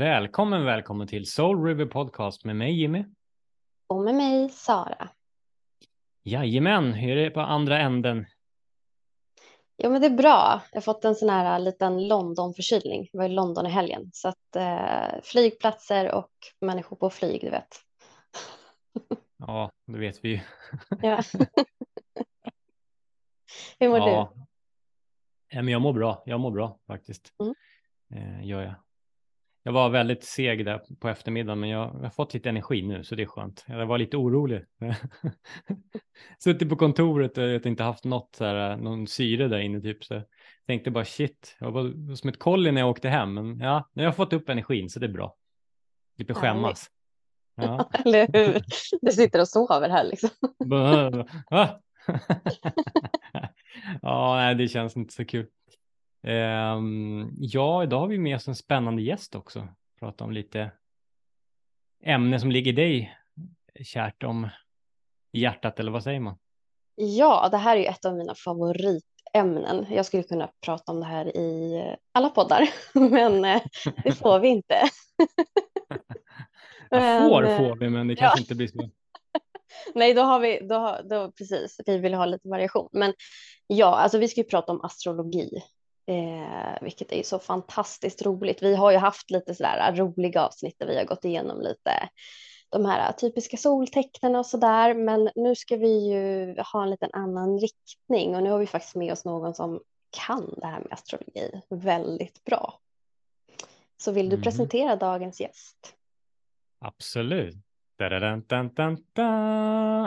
Välkommen, välkommen till Soul River Podcast med mig Jimmy. Och med mig Sara. Jajamän, hur är det på andra änden? Jo men det är bra. Jag har fått en sån här liten London-förkylning. Jag var i London i helgen. Så att eh, flygplatser och människor på flyg, du vet. Ja, det vet vi ju. Ja. hur mår ja. du? Ja, men jag mår bra. Jag mår bra faktiskt. Mm. Eh, gör jag. Jag var väldigt seg där på eftermiddagen, men jag, jag har fått lite energi nu, så det är skönt. Jag var lite orolig. Suttit på kontoret och inte haft något så här, någon syre där inne typ. Så jag tänkte bara shit, jag var som ett kolli när jag åkte hem. Men ja, nu har jag fått upp energin så det är bra. Slipper skämmas. Ja. Eller hur? Du sitter och sover här liksom. ja, det känns inte så kul. Um, ja, idag har vi med oss en spännande gäst också. Prata om lite ämne som ligger dig kärt om hjärtat, eller vad säger man? Ja, det här är ju ett av mina favoritämnen. Jag skulle kunna prata om det här i alla poddar, men eh, det får vi inte. men, får eh, får vi, men det kanske ja. inte blir så. Nej, då har vi, då, då, precis, vi vill ha lite variation. Men ja, alltså vi ska ju prata om astrologi Eh, vilket är så fantastiskt roligt. Vi har ju haft lite sådär roliga avsnitt där vi har gått igenom lite de här typiska soltecknen och sådär. Men nu ska vi ju ha en liten annan riktning och nu har vi faktiskt med oss någon som kan det här med astrologi väldigt bra. Så vill du mm. presentera dagens gäst? Absolut.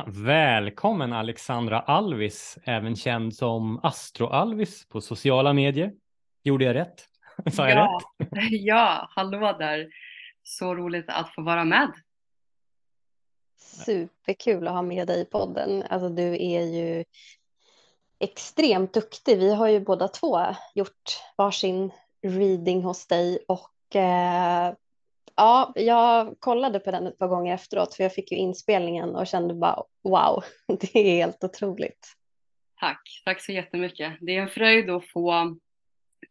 Välkommen Alexandra Alvis, även känd som Astro Alvis på sociala medier. Gjorde jag rätt? Sa jag ja. rätt? ja, hallå där. Så roligt att få vara med. Superkul att ha med dig i podden. Alltså du är ju extremt duktig. Vi har ju båda två gjort varsin reading hos dig och eh, ja, jag kollade på den ett par gånger efteråt för jag fick ju inspelningen och kände bara wow, det är helt otroligt. Tack, tack så jättemycket. Det är en fröjd att få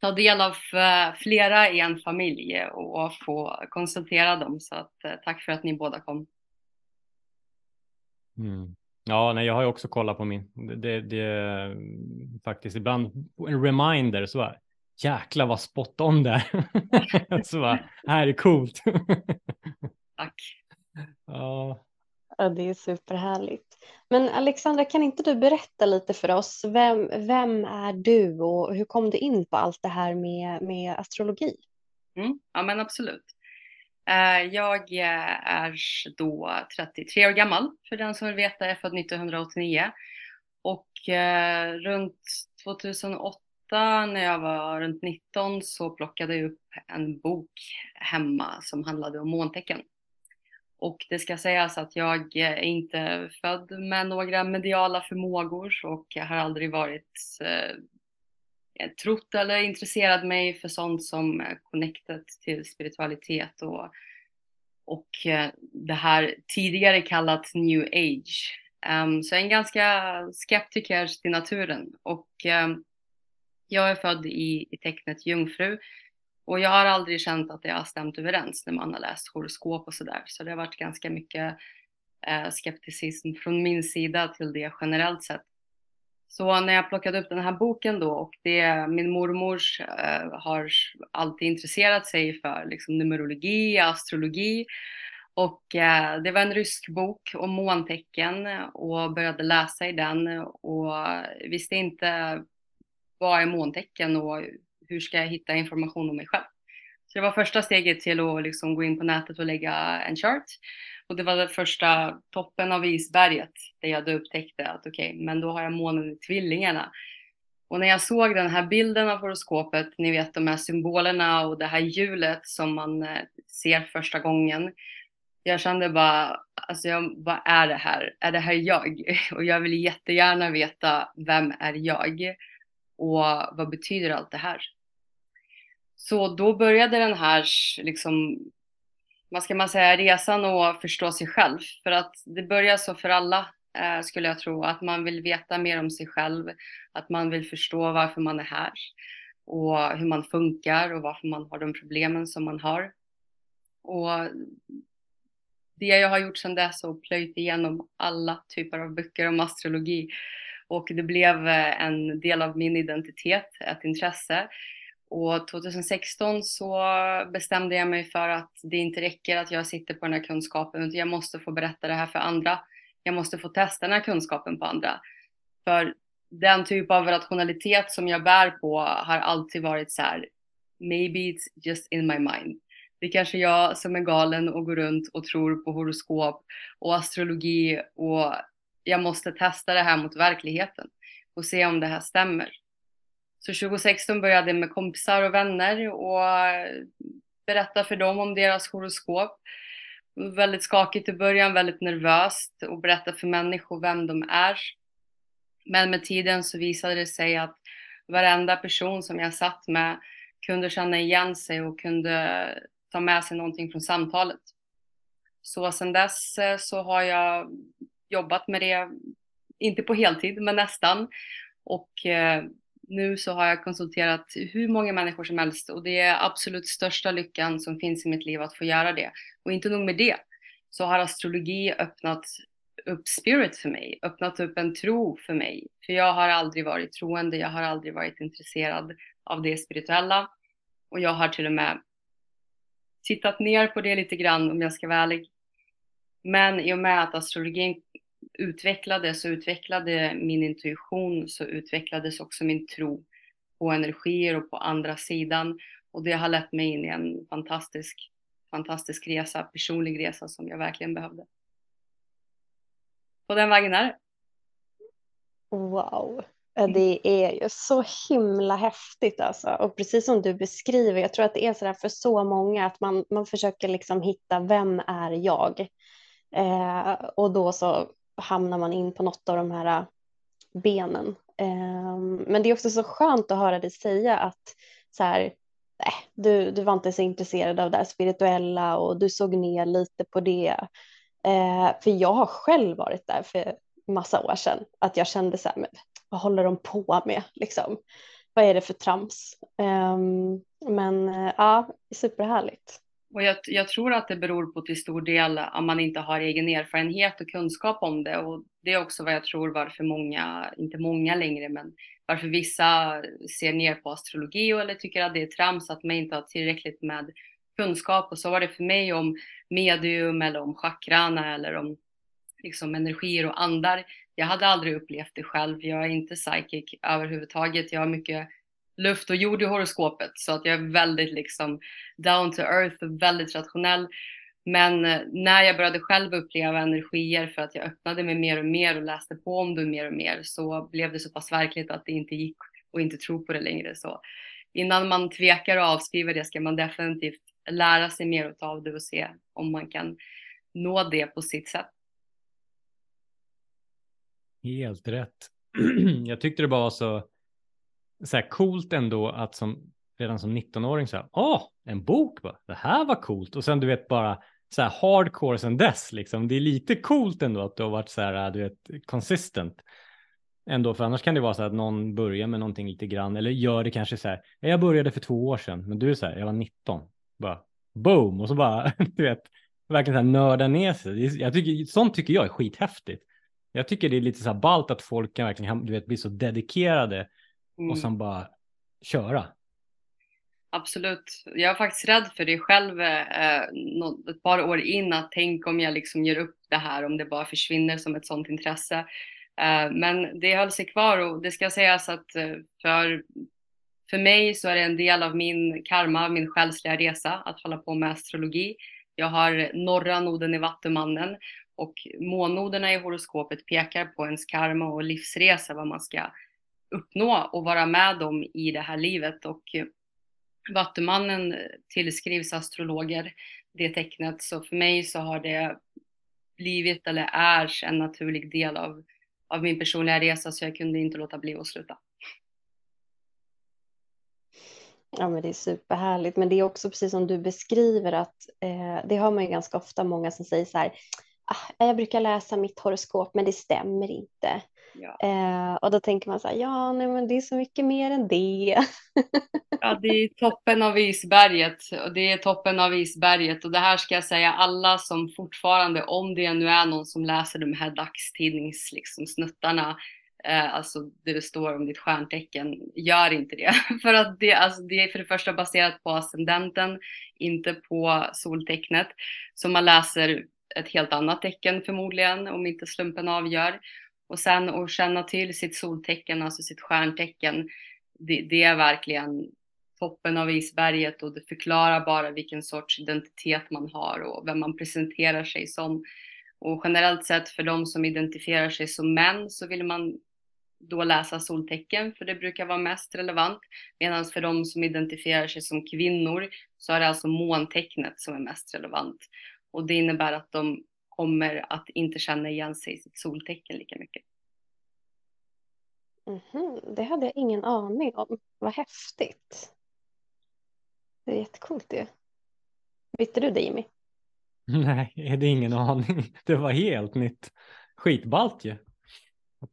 ta del av eh, flera i en familj och få konsultera dem. Så att, eh, tack för att ni båda kom. Mm. Ja, nej, jag har ju också kollat på min. Det, det, faktiskt ibland en reminder så här, jäklar vad spot on där. så här är coolt. Tack. Ja ja, det är superhärligt. Men Alexandra, kan inte du berätta lite för oss? Vem, vem är du och hur kom du in på allt det här med, med astrologi? Mm, ja, men absolut. Eh, jag eh, är då 33 år gammal, för den som vill veta. Jag är född 1989. Och eh, runt 2008 när jag var runt 19 så plockade jag upp en bok hemma som handlade om måntecken. Och det ska sägas att jag är inte född med några mediala förmågor och jag har aldrig varit eh, trott eller intresserat mig för sånt som är connected till spiritualitet och, och eh, det här tidigare kallat new age. Um, så jag är en ganska skeptiker till naturen och um, jag är född i, i tecknet jungfru och jag har aldrig känt att det har stämt överens när man har läst horoskop och sådär. Så det har varit ganska mycket eh, skepticism från min sida till det generellt sett. Så när jag plockade upp den här boken då och det min mormor eh, har alltid intresserat sig för liksom numerologi, astrologi och eh, det var en rysk bok om måntecken och började läsa i den och visste inte vad är måntecken och hur ska jag hitta information om mig själv? Så det var första steget till att liksom gå in på nätet och lägga en chart. Och det var den första toppen av isberget där jag då upptäckte att okej, okay, men då har jag månen i tvillingarna. Och när jag såg den här bilden av horoskopet, ni vet de här symbolerna och det här hjulet som man eh, ser första gången. Jag kände bara, alltså jag, vad är det här? Är det här jag? Och jag vill jättegärna veta, vem är jag? Och vad betyder allt det här? Så då började den här, liksom, vad ska man säga, resan att förstå sig själv. För att det börjar så för alla, eh, skulle jag tro, att man vill veta mer om sig själv, att man vill förstå varför man är här och hur man funkar och varför man har de problemen som man har. Och det jag har gjort sedan dess och plöjt igenom alla typer av böcker om astrologi och det blev eh, en del av min identitet, ett intresse. Och 2016 så bestämde jag mig för att det inte räcker att jag sitter på den här kunskapen utan jag måste få berätta det här för andra. Jag måste få testa den här kunskapen på andra. För den typ av rationalitet som jag bär på har alltid varit så här, maybe it's just in my mind. Det är kanske jag som är galen och går runt och tror på horoskop och astrologi och jag måste testa det här mot verkligheten och se om det här stämmer. Så 2016 började jag med kompisar och vänner och eh, berätta för dem om deras horoskop. Väldigt skakigt i början, väldigt nervöst och berätta för människor vem de är. Men med tiden så visade det sig att varenda person som jag satt med kunde känna igen sig och kunde eh, ta med sig någonting från samtalet. Så sedan dess eh, så har jag jobbat med det, inte på heltid, men nästan. Och nu så har jag konsulterat hur många människor som helst och det är absolut största lyckan som finns i mitt liv att få göra det. Och inte nog med det, så har astrologi öppnat upp spirit för mig, öppnat upp en tro för mig. För jag har aldrig varit troende, jag har aldrig varit intresserad av det spirituella. Och jag har till och med tittat ner på det lite grann om jag ska vara ärlig. Men i och med att astrologin utvecklades och utvecklade min intuition så utvecklades också min tro på energier och på andra sidan. Och det har lett mig in i en fantastisk, fantastisk resa, personlig resa som jag verkligen behövde. På den vägen är det. Wow. Det är ju så himla häftigt alltså. Och precis som du beskriver, jag tror att det är så där för så många att man, man försöker liksom hitta vem är jag? Eh, och då så hamnar man in på något av de här äh, benen. Ehm, men det är också så skönt att höra dig säga att så här, nej, du, du var inte så intresserad av det här spirituella och du såg ner lite på det. Eh, för jag har själv varit där för massa år sedan, att jag kände så här, men vad håller de på med liksom? Vad är det för trams? Ehm, men äh, ja, superhärligt. Och jag, jag, tror att det beror på till stor del om man inte har egen erfarenhet och kunskap om det. Och det är också vad jag tror varför många, inte många längre, men varför vissa ser ner på astrologi eller tycker att det är trams att man inte har tillräckligt med kunskap. Och så var det för mig om medium eller om chakran eller om liksom energier och andar. Jag hade aldrig upplevt det själv. Jag är inte psychic överhuvudtaget. Jag har mycket luft och jord i horoskopet så att jag är väldigt liksom down to earth och väldigt rationell. Men eh, när jag började själv uppleva energier för att jag öppnade mig mer och mer och läste på om det mer och mer så blev det så pass verkligt att det inte gick och inte tro på det längre. Så innan man tvekar och avskriver det ska man definitivt lära sig mer av det och se om man kan nå det på sitt sätt. Helt rätt. Jag tyckte det bara var så så här coolt ändå att som redan som 19-åring så här, åh, en bok bara, det här var coolt. Och sen du vet bara så här hardcore sen dess liksom. Det är lite coolt ändå att du har varit så här, du vet, consistent. Ändå, för annars kan det vara så att någon börjar med någonting lite grann eller gör det kanske så här. Jag började för två år sedan, men du är så här, jag var 19. Bara boom och så bara, du vet, verkligen så här nörda ner sig. Jag tycker, sånt tycker jag är skithäftigt. Jag tycker det är lite så här ballt att folk kan verkligen, du vet, bli så dedikerade mm. och sen bara köra. Absolut. Jag är faktiskt rädd för det själv eh, ett par år in att tänk om jag liksom ger upp det här om det bara försvinner som ett sånt intresse. Eh, men det höll sig kvar och det ska sägas att eh, för, för mig så är det en del av min karma, min själsliga resa att hålla på med astrologi. Jag har norra noden i Vattumannen och månoderna i horoskopet pekar på ens karma och livsresa, vad man ska uppnå och vara med om i det här livet. Och eh, Vattumannen tillskrivs astrologer, det tecknet. Så för mig så har det blivit eller är en naturlig del av, av min personliga resa så jag kunde inte låta bli att sluta. Ja, men det är superhärligt. Men det är också precis som du beskriver att eh, det har man ju ganska ofta många som säger så här. Ah, jag brukar läsa mitt horoskop, men det stämmer inte. Ja. Eh, och då tänker man så här, ja, nej, men det är så mycket mer än det. ja, det är toppen av isberget och det är toppen av isberget och det här ska jag säga alla som fortfarande, om det nu är någon som läser de här dagstidnings liksom, snuttarna, eh, alltså det det står om ditt stjärntecken, gör inte det. för att det, alltså, det är för det första baserat på ascendenten, inte på soltecknet. Så man läser ett helt annat tecken förmodligen, om inte slumpen avgör. Och sen att känna till sitt soltecken, alltså sitt stjärntecken, det, det, är verkligen toppen av isberget och det förklarar bara vilken sorts identitet man har och vem man presenterar sig som. Och generellt sett för de som identifierar sig som män så vill man då läsa soltecken för det brukar vara mest relevant. Medan för de som identifierar sig som kvinnor så är det alltså måntecknet som är mest relevant. Och det innebär att de kommer att inte känna igen sig i sitt soltecken lika mycket. Mm -hmm. Det hade jag ingen aning om. Vad häftigt. Det är jättecoolt ju. Visste du det Jimmy? Nej, det är ingen aning. Det var helt nytt. Skitballt ju.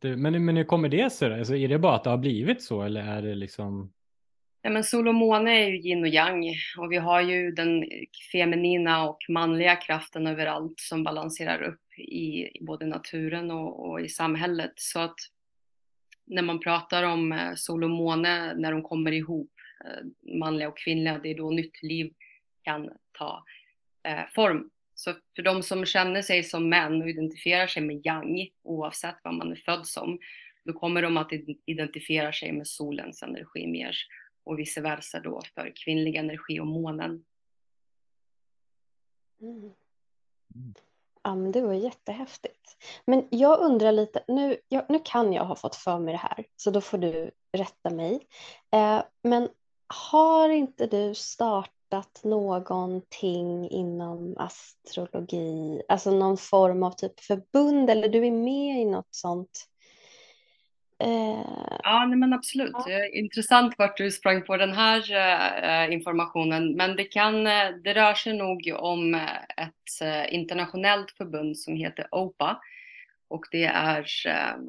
men, men hur kommer det sig? Alltså, är det bara att det har blivit så eller är det liksom? Ja, men sol och måne är ju yin och yang och vi har ju den feminina och manliga kraften överallt som balanserar upp i, både naturen och, och, i samhället. Så att när man pratar om eh, sol och måne, när de kommer ihop, eh, manliga och kvinnliga, det är då nytt liv kan ta eh, form. Så för de som känner sig som män och identifierar sig med yang, oavsett vad man är född som, då kommer de att identifiera sig med solens energi mer och vice versa då för kvinnlig energi och månen. Mm. Ja, men det var jättehäftigt. Men jag undrar lite, nu, jag, nu kan jag ha fått för mig det här, så då får du rätta mig. Eh, men har inte du startat någonting inom astrologi, alltså någon form av typ förbund eller du är med i något sånt? Eh, ja, nej, men absolut. Ja. Intressant vart du sprang på den här uh, informationen. Men det, kan, uh, det rör sig nog om ett internationellt förbund som heter OPA. Och det är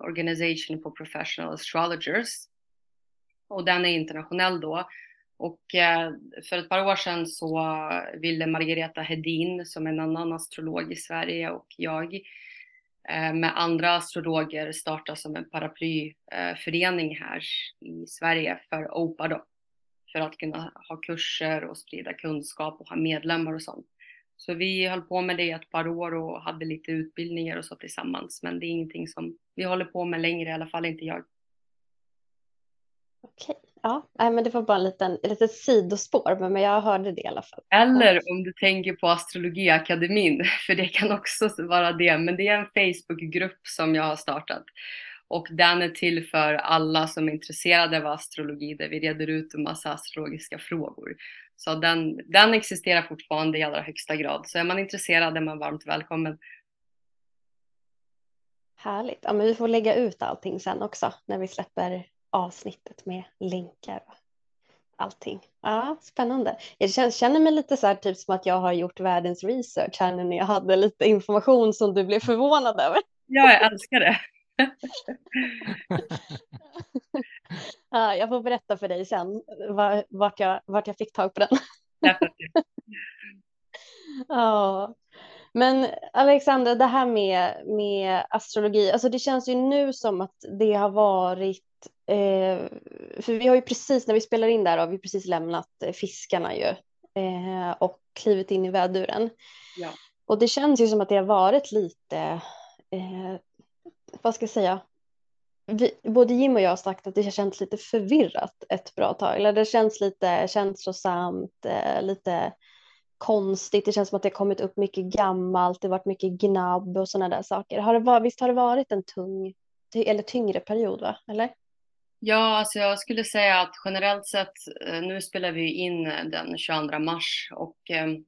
Organization for Professional Astrologers. Och den är internationell då. Och för ett par år sedan så ville Margareta Hedin, som är en annan astrolog i Sverige, och jag Eh, Eh, med andra astrologer starta som en paraplyförening här i Sverige för OPA då. För att kunna ha kurser och sprida kunskap och ha medlemmar och sånt. Så vi höll på med det i ett par år och hade lite utbildningar och så tillsammans. Men det är ingenting som vi håller på med längre, i alla fall inte jag. Okej, ja, men det var bara en liten, litet sidospår, men jag hörde det i alla fall. Eller om du tänker på Astrologiakademin, för det kan också vara det, men det är en Facebookgrupp som jag har startat. Och den är till för alla som är intresserade av astrologi, där vi reder ut en massa astrologiska frågor. Så den, den existerar fortfarande i allra högsta grad. Så är man intresserad är man varmt välkommen. Härligt. Ja, men vi får lägga ut allting sen också när vi släpper avsnittet med länkar och allting. Ja, spännande. Jag känner mig lite så här typ som att jag har gjort världens research här nu när jag hade lite information som du blev förvånad över. Ja, jag älskar det. ja, jag får berätta för dig sen vart jag, vart jag fick tag på den. ja. Men Alexandra, det här med, med astrologi, alltså det känns ju nu som att det har varit Eh, för vi har ju precis, när vi spelar in där, har vi precis lämnat eh, fiskarna ju eh, och klivit in i väduren. Ja. Och det känns ju som att det har varit lite, eh, vad ska jag säga, vi, både Jim och jag har sagt att det har känts lite förvirrat ett bra tag. Eller det känns lite känslosamt, eh, lite konstigt. Det känns som att det har kommit upp mycket gammalt, det har varit mycket gnabb och sådana där saker. Har det visst har det varit en tung eller tyngre period, va? Eller? Ja, alltså jag skulle säga att generellt sett, eh, nu spelar vi in eh, den 22 mars och ehm,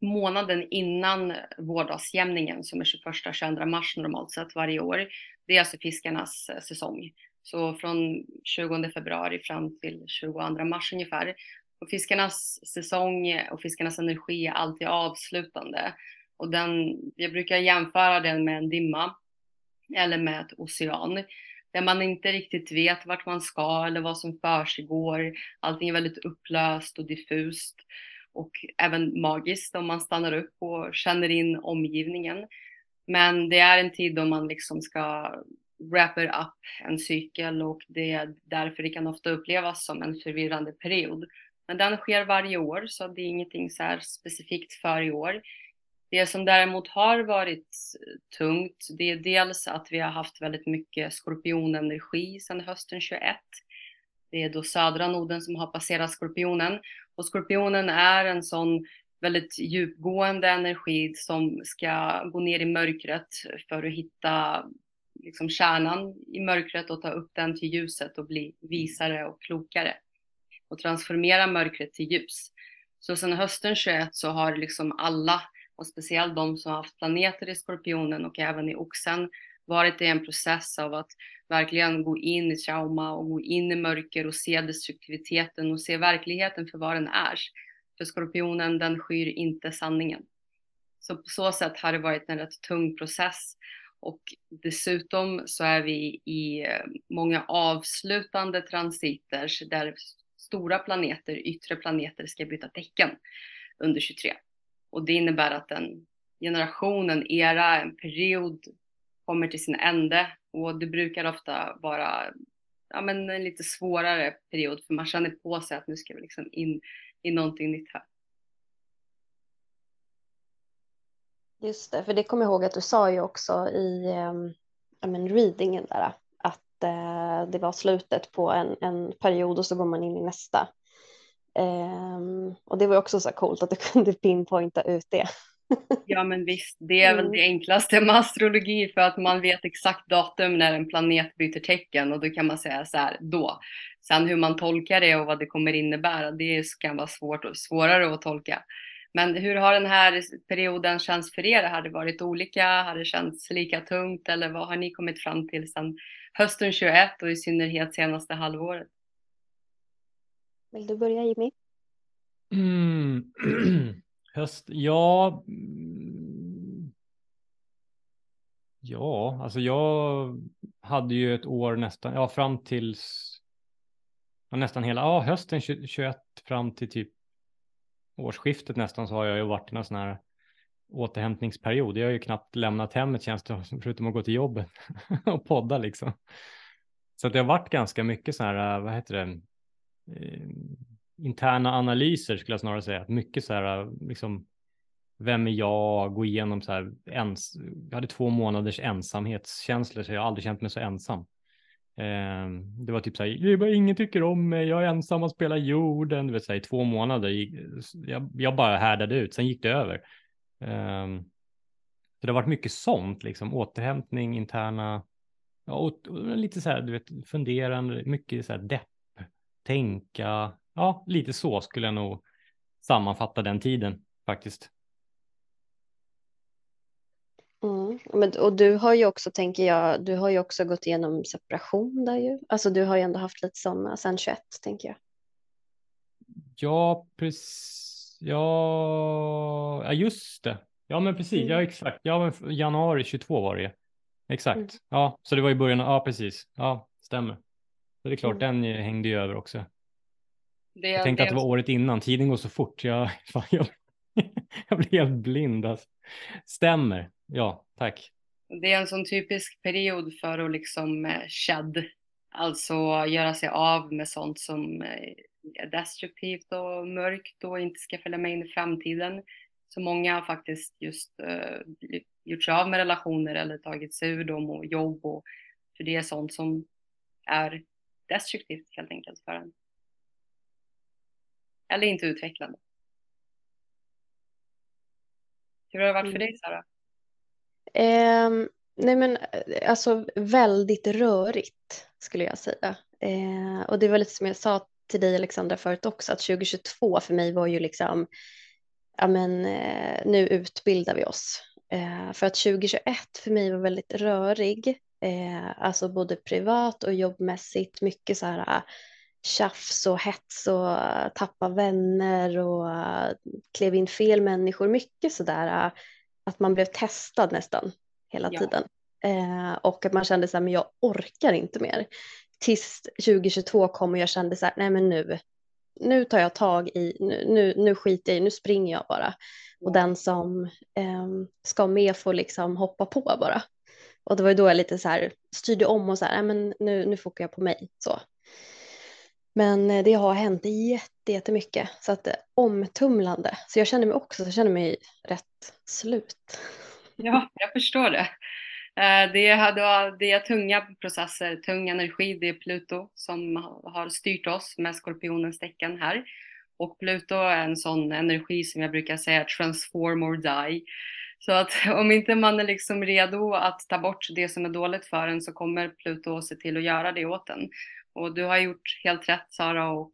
månaden innan vårdagsjämningen som är 21-22 mars normalt sett varje år, det är alltså fiskarnas eh, säsong. Så från 20 februari fram till 22 mars ungefär. Och fiskarnas säsong och fiskarnas energi är alltid avslutande. Och den, jag brukar jämföra den med en dimma eller med ett ocean där man inte riktigt vet vart man ska eller vad som försiggår. Allting är väldigt upplöst och diffust och även magiskt om man stannar upp och känner in omgivningen. Men det är en tid då man liksom ska wrapper up en cykel och det är därför det kan ofta upplevas som en förvirrande period. Men den sker varje år så det är ingenting så här specifikt för i år. Det som däremot har varit tungt, det är dels att vi har haft väldigt mycket skorpionenergi sedan hösten 21. Det är då södra noden som har passerat skorpionen och skorpionen är en sån väldigt djupgående energi som ska gå ner i mörkret för att hitta liksom kärnan i mörkret och ta upp den till ljuset och bli visare och klokare och transformera mörkret till ljus. Så sedan hösten 21 så har liksom alla och speciellt de som har haft planeter i skorpionen och även i oxen varit i en process av att verkligen gå in i trauma och gå in i mörker och se destruktiviteten och se verkligheten för vad den är. För skorpionen den skyr inte sanningen. Så på så sätt har det varit en rätt tung process och dessutom så är vi i eh, många avslutande transiter där stora planeter, yttre planeter ska byta tecken under 23. Och det innebär att en generation, en era, en period kommer till sin ände och det brukar ofta vara ja, men en lite svårare period för man känner på sig att nu ska vi liksom in i någonting nytt här. Just det, för det kommer jag ihåg att du sa ju också i eh, men readingen där att eh, det var slutet på en, en period och så går man in i nästa. Eh, och det var också så coolt att du kunde pinpointa ut det. Ja men visst, det är väl mm. det enklaste med astrologi för att man vet exakt datum när en planet byter tecken och då kan man säga så här då. Sen hur man tolkar det och vad det kommer innebära, det kan vara svårt och svårare att tolka. Men hur har den här perioden känts för er? Har det varit olika? Har det känts lika tungt? Eller vad har ni kommit fram till sedan hösten 21 och i synnerhet senaste halvåret? Vill du börja Jimmy? Mm. Höst, ja. Mm. Ja, alltså jag hade ju ett år nästan, ja fram till nästan hela, ja hösten 21 fram till typ årsskiftet nästan så har jag ju varit i någon sån här återhämtningsperiod. Jag har ju knappt lämnat hemmet känns det förutom att gå till jobbet och podda liksom. Så att det har varit ganska mycket så här, vad heter det, eh, interna analyser skulle jag snarare säga. Mycket så här, liksom, vem är jag? Gå igenom så här, ens, jag hade två månaders ensamhetskänslor så jag har aldrig känt mig så ensam. Eh, det var typ så här, ingen tycker om mig, jag är ensam och spelar jorden, du vet så här, i två månader. Jag, jag bara härdade ut, sen gick det över. Eh, så det har varit mycket sånt, liksom återhämtning, interna, ja, och, och lite så här, du vet, funderande, mycket så här depp, tänka, ja, lite så skulle jag nog sammanfatta den tiden faktiskt. Mm. Men, och du har ju också, tänker jag, du har ju också gått igenom separation där ju. Alltså du har ju ändå haft lite sådana sen 21, tänker jag. Ja, precis. Ja, ja just det. Ja, men precis. Mm. Ja, exakt. Ja, januari 22 var det. Exakt. Mm. Ja, så det var i början. Ja, precis. Ja, stämmer. Så det är klart, mm. den hängde ju över också. Det, jag tänkte det... att det var året innan. Tiden går så fort. Jag, fan, jag, jag blir helt blind. Alltså. Stämmer. Ja, tack. Det är en sån typisk period för att liksom eh, shed, alltså göra sig av med sånt som eh, är destruktivt och mörkt och inte ska följa med in i framtiden. Så många har faktiskt just uh, gjort sig av med relationer eller tagit sig ur dem och jobb och för det är sånt som är destruktivt helt enkelt för en. Eller inte utvecklande. Hur har det varit för mm. dig Sara? Eh, nej men alltså väldigt rörigt skulle jag säga. Eh, och det var lite som jag sa till dig Alexandra förut också att 2022 för mig var ju liksom ja men eh, nu utbildar vi oss. Eh, för att 2021 för mig var väldigt rörig, eh, alltså både privat och jobbmässigt, mycket så här tjafs och hets och tappa vänner och klev in fel människor, mycket så där att man blev testad nästan hela ja. tiden. eh, och att man kände så här, men jag orkar inte mer. Tills 2022 kom och jag kände så här, nej men nu, nu tar jag tag i, nu, nu, nu skiter jag i, nu springer jag bara. Och den som eh, ska med får liksom hoppa på bara. Och det var ju då jag lite så här styrde om och så här, men nu, nu fokar jag på mig. Så. Men eh, det har hänt jättemycket. Så att eh, omtumlande. Så jag känner mig också, jag känner mig rätt slut. Ja, jag förstår det. Eh, det är, det är tunga processer, tung energi. Det är Pluto som har styrt oss med skorpionens tecken här. Och Pluto är en sån energi som jag brukar säga transform or die. Så att om inte man är liksom redo att ta bort det som är dåligt för en så kommer Pluto se till att göra det åt en. Och du har gjort helt rätt Sara och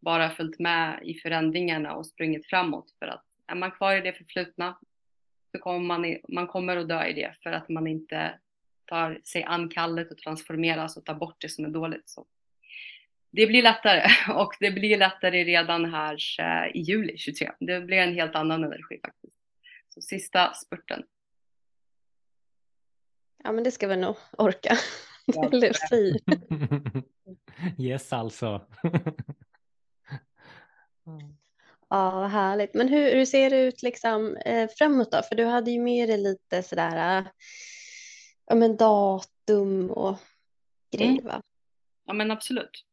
bara följt med i förändringarna och sprungit framåt för att är man kvar i det förflutna så kommer man, man kommer att dö i det för att man inte tar sig an kallet och transformeras och tar bort det som är dåligt. Så det blir lättare och det blir lättare redan här eh, i juli 23. Det blir en helt annan energi faktiskt. Så sista spurten. Ja men det ska vi nog orka. Eller fri. yes alltså. Ja, vad härligt. Men hur, hur ser det ut liksom, eh, framåt då? För du hade ju med dig lite sådär, ja men datum och grejer mm. va? Ja men absolut.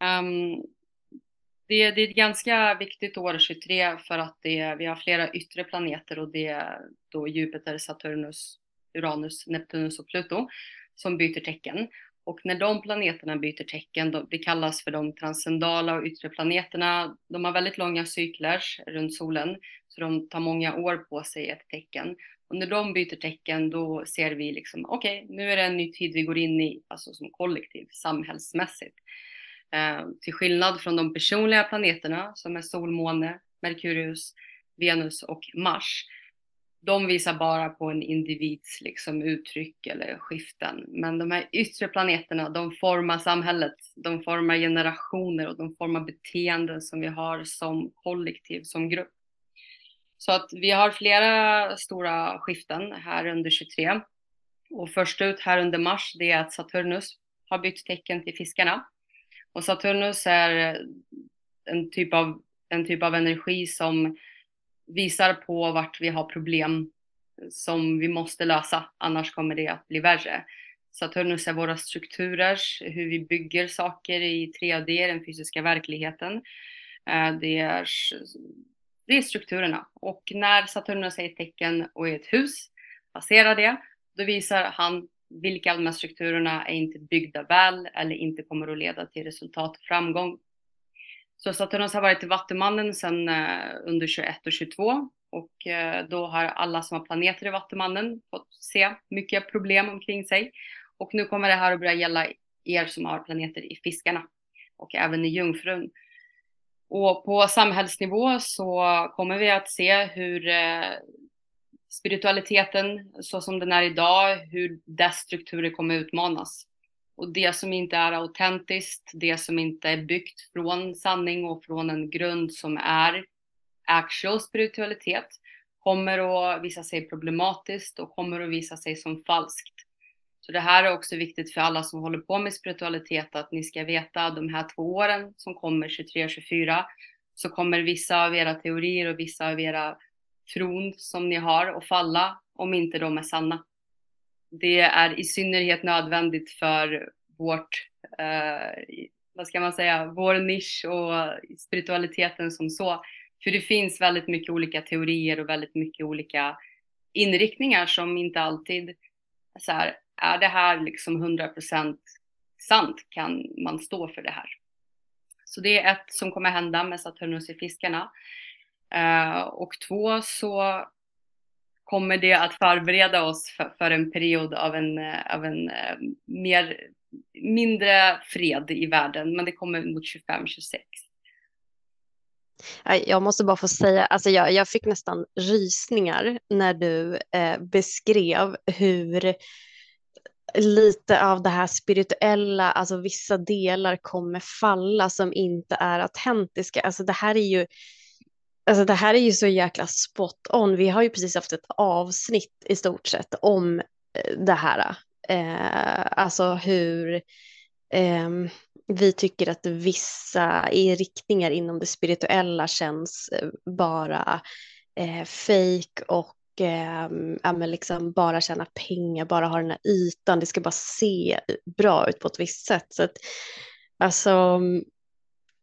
Um, det, det, är ett ganska viktigt år 23 för att det, vi har flera yttre planeter och det är då Jupiter, Saturnus, Uranus, Neptunus och Pluto som byter tecken. Och när de planeterna byter tecken, de, det kallas för de transcendala och yttre planeterna, de har väldigt långa cykler runt solen, så de tar många år på sig ett tecken. Och när de byter tecken då ser vi liksom, okej, okay, nu är det en ny tid vi går in i, alltså som kollektiv, samhällsmässigt. Eh, till skillnad från de personliga planeterna som är sol, måne, Merkurius, Venus och Mars, de visar bara på en individs liksom, uttryck eller skiften. Men de här yttre planeterna, de formar samhället, de formar generationer och de formar beteenden som vi har som kollektiv, som grupp. Så att vi har flera stora skiften här under 23. Och först ut här under mars, det är att Saturnus har bytt tecken till fiskarna. Och Saturnus är eh, en typ av, en typ av energi som visar på vart vi har problem som vi måste lösa, annars kommer det att bli värre. Saturnus är våra strukturer, hur vi bygger saker i 3D, den fysiska verkligheten. Eh, det är, det är strukturerna. Och när Saturnus är ett tecken och är ett hus, passerar det, då visar han vilka av de här strukturerna är inte byggda väl eller inte kommer att leda till resultat och framgång. Så Saturnus har varit i Vattumannen sedan eh, under 21 och 22 och eh, då har alla som har planeter i Vattumannen fått se mycket problem omkring sig. Och nu kommer det här att börja gälla er som har planeter i Fiskarna och även i Jungfrun. Och på samhällsnivå så kommer vi att se hur eh, spiritualiteten så som den är idag, hur dess strukturer kommer utmanas. Och det som inte är autentiskt, det som inte är byggt från sanning och från en grund som är actual spiritualitet kommer att visa sig problematiskt och kommer att visa sig som falskt. Så det här är också viktigt för alla som håller på med spiritualitet att ni ska veta de här två åren som kommer 23 och 24 så kommer vissa av era teorier och vissa av era tron som ni har och falla om inte de är sanna det är i synnerhet nödvändigt för vårt, eh, vad ska man säga, vår nisch och spiritualiteten som så. För det finns väldigt mycket olika teorier och väldigt mycket olika inriktningar som inte alltid så här, är det här liksom 100% sant? Kan man stå för det här? Så det är ett som kommer hända med Saturnus i fiskarna. Eh, och två så kommer det att förbereda oss för, för en period av en, eh, av en eh, mer, mindre fred i världen, men det kommer mot 25-26. Jag måste bara få säga, alltså jag, jag fick nästan rysningar när du eh, beskrev hur lite av det här spirituella, alltså vissa delar kommer falla som inte är autentiska. Alltså det här är ju Alltså det här är ju så jäkla spot on. Vi har ju precis haft ett avsnitt i stort sett om eh, det här. Eh, alltså hur eh, vi tycker att vissa riktningar inom det spirituella känns eh, bara eh, fake och eh, ja, liksom bara tjäna pengar, bara ha den här ytan, det ska bara se bra ut på ett visst sätt. Så att, alltså,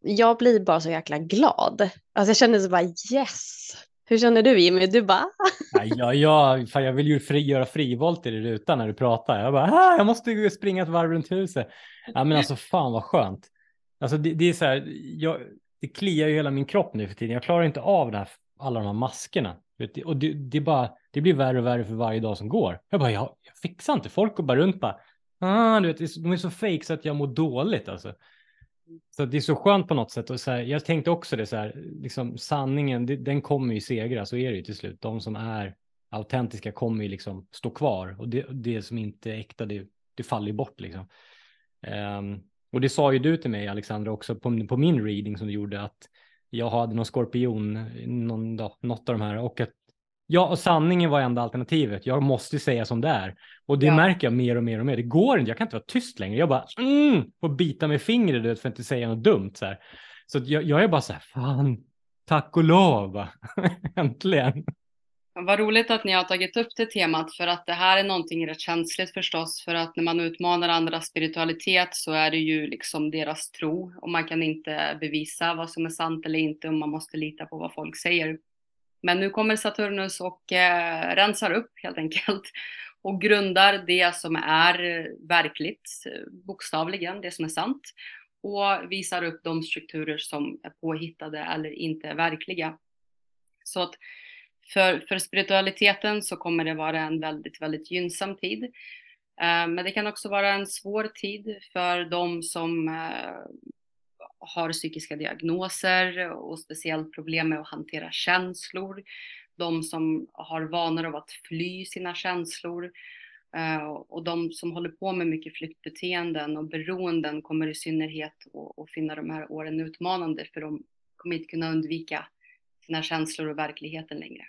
jag blir bara så jäkla glad. Alltså jag känner så bara yes. Hur känner du Jimmy? Du bara? ja, ja, fan, jag vill ju fri, göra frivolter i rutan när du pratar. Jag bara, ah, jag måste springa ett varv runt huset. Ja, men alltså fan vad skönt. Alltså det, det är så här, jag, det kliar ju hela min kropp nu för tiden. Jag klarar inte av det här, alla de här maskerna. Och det, det, bara, det blir värre och värre för varje dag som går. Jag bara, jag, jag fixar inte. Folk går bara runt bara, ah, du vet, de är så fake så att jag mår dåligt alltså. Så det är så skönt på något sätt. Och så här, jag tänkte också det så här, liksom sanningen, det, den kommer ju segra, så är det ju till slut. De som är autentiska kommer ju liksom stå kvar och det, det som inte är äkta, det, det faller ju bort liksom. Um, och det sa ju du till mig, Alexandra, också på, på min reading som du gjorde, att jag hade någon skorpion, någon, något av de här, och att Ja, och sanningen var enda alternativet. Jag måste säga som det är. Och det ja. märker jag mer och mer och mer. Det går inte, jag kan inte vara tyst längre. Jag bara mm, får bita med fingret för att inte säga något dumt. Så, här. så jag, jag är bara så här, fan, tack och lov, äntligen. Vad roligt att ni har tagit upp det temat för att det här är någonting rätt känsligt förstås för att när man utmanar andras spiritualitet så är det ju liksom deras tro och man kan inte bevisa vad som är sant eller inte och man måste lita på vad folk säger. Men nu kommer Saturnus och eh, rensar upp helt enkelt och grundar det som är verkligt, bokstavligen, det som är sant och visar upp de strukturer som är påhittade eller inte är verkliga. Så att för, för spiritualiteten så kommer det vara en väldigt, väldigt gynnsam tid. Eh, men det kan också vara en svår tid för de som eh, har psykiska diagnoser och speciellt problem med att hantera känslor. De som har vanor av att fly sina känslor eh, och de som håller på med mycket flyktbeteenden och beroenden kommer i synnerhet att finna de här åren utmanande för de kommer inte kunna undvika sina känslor och verkligheten längre.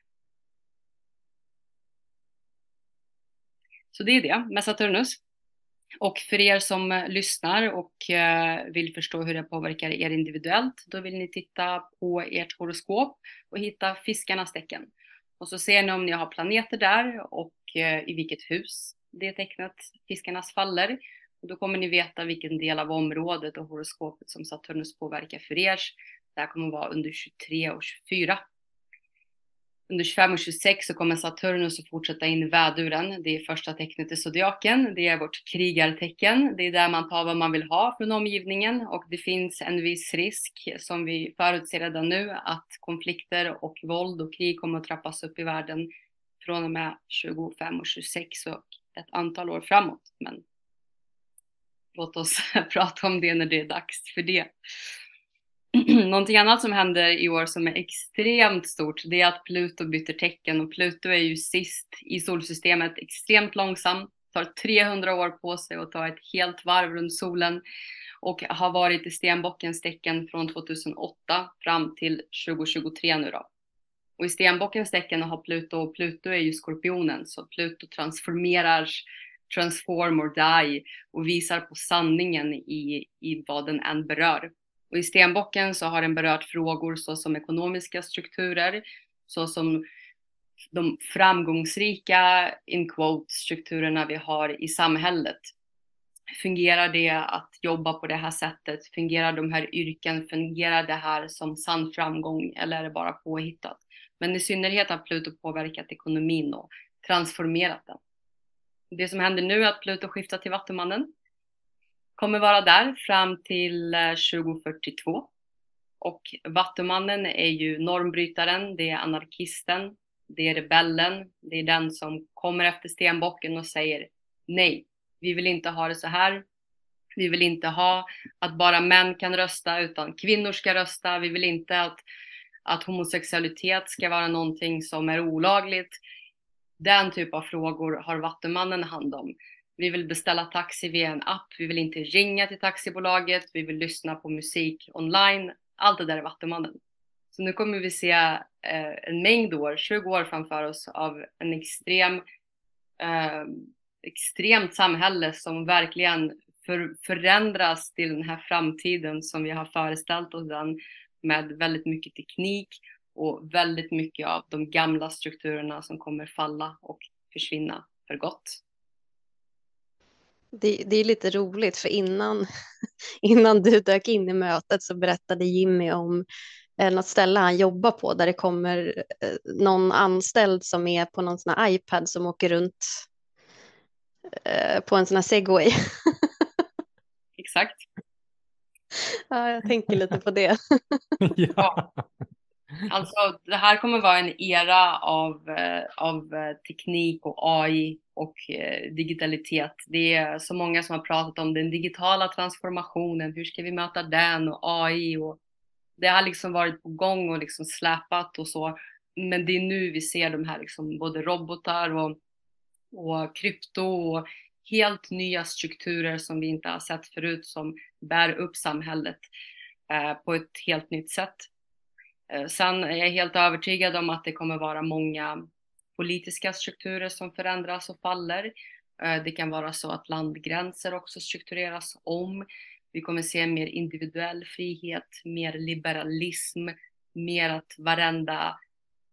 Så det är det med Saturnus. Och för er som eh, lyssnar och eh, vill förstå hur det påverkar er individuellt, då vill ni titta på ert horoskop och hitta fiskarnas tecken. Och så ser ni om ni har planeter där och eh, i vilket hus det tecknet fiskarnas faller. Och då kommer ni veta vilken del av området och horoskopet som Saturnus påverkar för er. Det här kommer att vara under 23 och 24 under 25 och 26 så kommer Saturnus att fortsätta in i väduren. Det är första tecknet i zodiaken. Det är vårt krigartecken. Det är där man tar vad man vill ha från omgivningen och det finns en viss risk som vi förutser redan nu att konflikter och våld och krig kommer att trappas upp i världen från och med 25 och 26 och ett antal år framåt. Men låt oss prata om det när det är dags för det. Någonting annat som händer i år som är extremt stort, det är att Pluto byter tecken och Pluto är ju sist i solsystemet, extremt långsam, tar 300 år på sig att ta ett helt varv runt solen och har varit i stenbockens tecken från 2008 fram till 2023 nu då. Och i stenbockens tecken har Pluto, och Pluto är ju skorpionen, så Pluto transformerar, transform or die och visar på sanningen i, i vad den än berör. Och i stenbocken så har den berört frågor såsom ekonomiska strukturer, såsom de framgångsrika in quote strukturerna vi har i samhället. Fungerar det att jobba på det här sättet? Fungerar de här yrken? Fungerar det här som sann framgång eller är det bara påhittat? Men i synnerhet har Pluto påverkat ekonomin och transformerat den. Det som händer nu är att Pluto skiftar till Vattumannen kommer vara där fram till eh, 2042. Och Vattumannen är ju normbrytaren, det är anarkisten, det är rebellen, det är den som kommer efter stenbocken och säger nej, vi vill inte ha det så här. Vi vill inte ha att bara män kan rösta utan kvinnor ska rösta. Vi vill inte att, att homosexualitet ska vara någonting som är olagligt. Den typ av frågor har Vattumannen hand om. Vi vill beställa taxi via en app. Vi vill inte ringa till taxibolaget. Vi vill lyssna på musik online. Allt det där är Vattumannen. Så nu kommer vi se eh, en mängd år, 20 år framför oss av en extrem eh, extremt samhälle som verkligen för, förändras till den här framtiden som vi har föreställt oss den med väldigt mycket teknik och väldigt mycket av de gamla strukturerna som kommer falla och försvinna för gott. Det, det, är lite roligt för innan, innan du dök in i mötet så berättade Jimmy om eh, något ställe han jobbar på där det kommer eh, någon anställd som är på någon sån här iPad som åker runt eh, på en sån här segway. Exakt. Ja, jag tänker lite på det. ja. Alltså det här kommer vara en era av, av teknik och AI och eh, digitalitet. Det är så många som har pratat om den digitala transformationen. Hur ska vi möta den och AI och det har liksom varit på gång och liksom släpat och så. Men det är nu vi ser de här liksom både robotar och, och krypto och helt nya strukturer som vi inte har sett förut som bär upp samhället eh, på ett helt nytt sätt. Eh, sen är jag helt övertygad om att det kommer vara många politiska strukturer som förändras och faller. Eh, det kan vara så att landgränser också struktureras om. Vi kommer se mer individuell frihet, mer liberalism, mer att varenda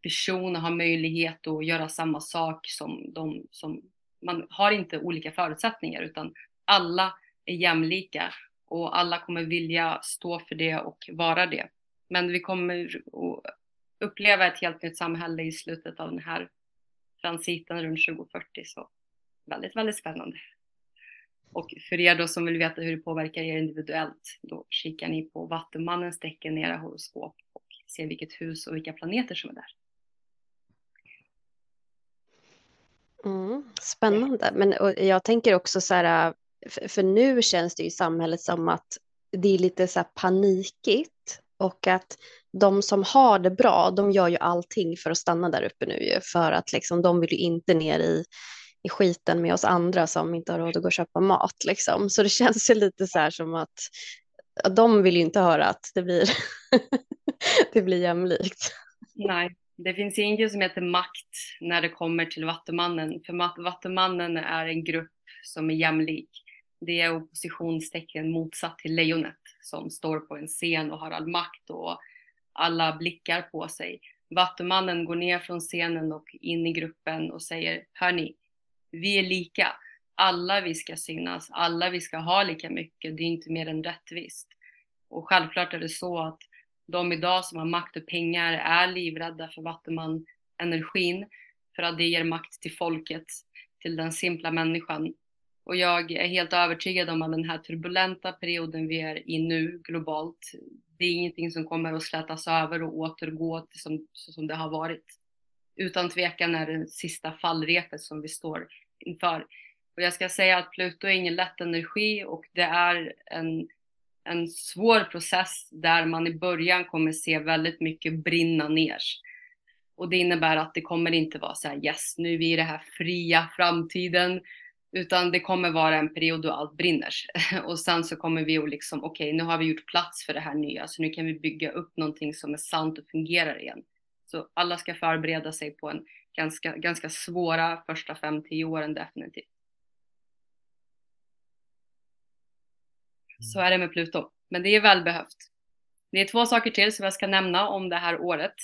person har möjlighet att göra samma sak som de som man har inte olika förutsättningar utan alla är jämlika och alla kommer vilja stå för det och vara det. Men vi kommer att uppleva ett helt nytt samhälle i slutet av den här transiten runt 2040. Så väldigt, väldigt spännande. Och för er då som vill veta hur det påverkar er individuellt, då kikar ni på Vattumannens tecken i era horoskop och ser vilket hus och vilka planeter som är där. Mm, spännande, men jag tänker också så här, äh, för nu känns det i samhället som att det är lite så här panikigt och att de som har det bra, de gör ju allting för att stanna där uppe nu ju, för att liksom de vill ju inte ner i, i skiten med oss andra som inte har råd att gå och köpa mat liksom. Så det känns ju lite så här som att, att de vill ju inte höra att det blir, det blir jämlikt. Nej, det finns inget som heter makt när det kommer till Vattumannen, för Vattumannen är en grupp som är jämlik. Det är oppositionstecken motsatt till lejonet som står på en scen och har all makt och alla blickar på sig. Vattumannen går ner från scenen och in i gruppen och säger, hörni, vi är lika. Alla vi ska synas, alla vi ska ha lika mycket, det är inte mer än rättvist. Och självklart är det så att de idag som har makt och pengar är livrädda för Vattuman-energin för att det ger makt till folket, till den simpla människan. Och jag är helt övertygad om att den här turbulenta perioden vi är i nu globalt, det är ingenting som kommer att slätas över och återgå till som, som det har varit. Utan tvekan är det sista fallrepet som vi står inför. Och jag ska säga att Pluto är ingen lätt energi och det är en en svår process där man i början kommer se väldigt mycket brinna ner. Och det innebär att det kommer inte vara så här yes, nu är vi i den här fria framtiden, utan det kommer vara en period då allt brinner. Och sen så kommer vi att liksom, okej, okay, nu har vi gjort plats för det här nya, så nu kan vi bygga upp någonting som är sant och fungerar igen. Så alla ska förbereda sig på en ganska, ganska svåra första 5-10 åren definitivt. Så är det med Pluto. Men det är välbehövt. Det är två saker till som jag ska nämna om det här året.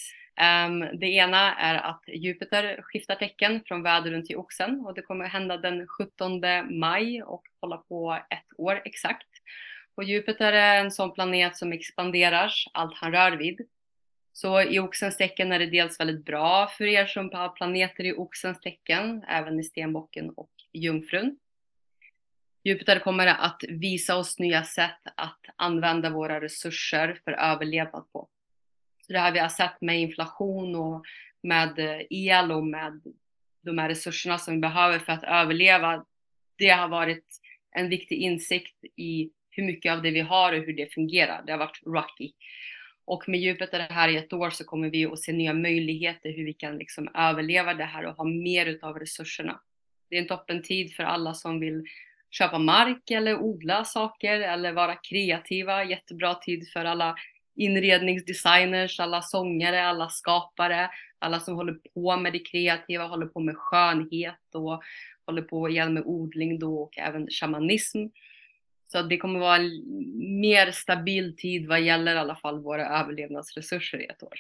Um, det ena är att Jupiter skiftar tecken från väduren till oxen och det kommer att hända den 17 maj och hålla på ett år exakt. Och Jupiter är en sån planet som expanderar allt han rör vid. Så i oxens tecken är det dels väldigt bra för er som har planeter i oxens tecken, även i stenbocken och jungfrun. Jupiter kommer att visa oss nya sätt att använda våra resurser för överlevnad på. Det här vi har sett med inflation och med eh, el och med de här resurserna som vi behöver för att överleva, det har varit en viktig insikt i hur mycket av det vi har och hur det fungerar. Det har varit rocky. Och med Jupiter här i ett år så kommer vi att se nya möjligheter hur vi kan liksom överleva det här och ha mer utav resurserna. Det är en toppen tid för alla som vill köpa mark eller odla saker eller vara kreativa. Jättebra tid för alla inredningsdesigners, alla sångare, alla skapare, alla som håller på med det kreativa, håller på med skönhet och håller på igen med odling då och även shamanism. Så det kommer vara en mer stabil tid vad gäller i alla fall våra överlevnadsresurser i ett år.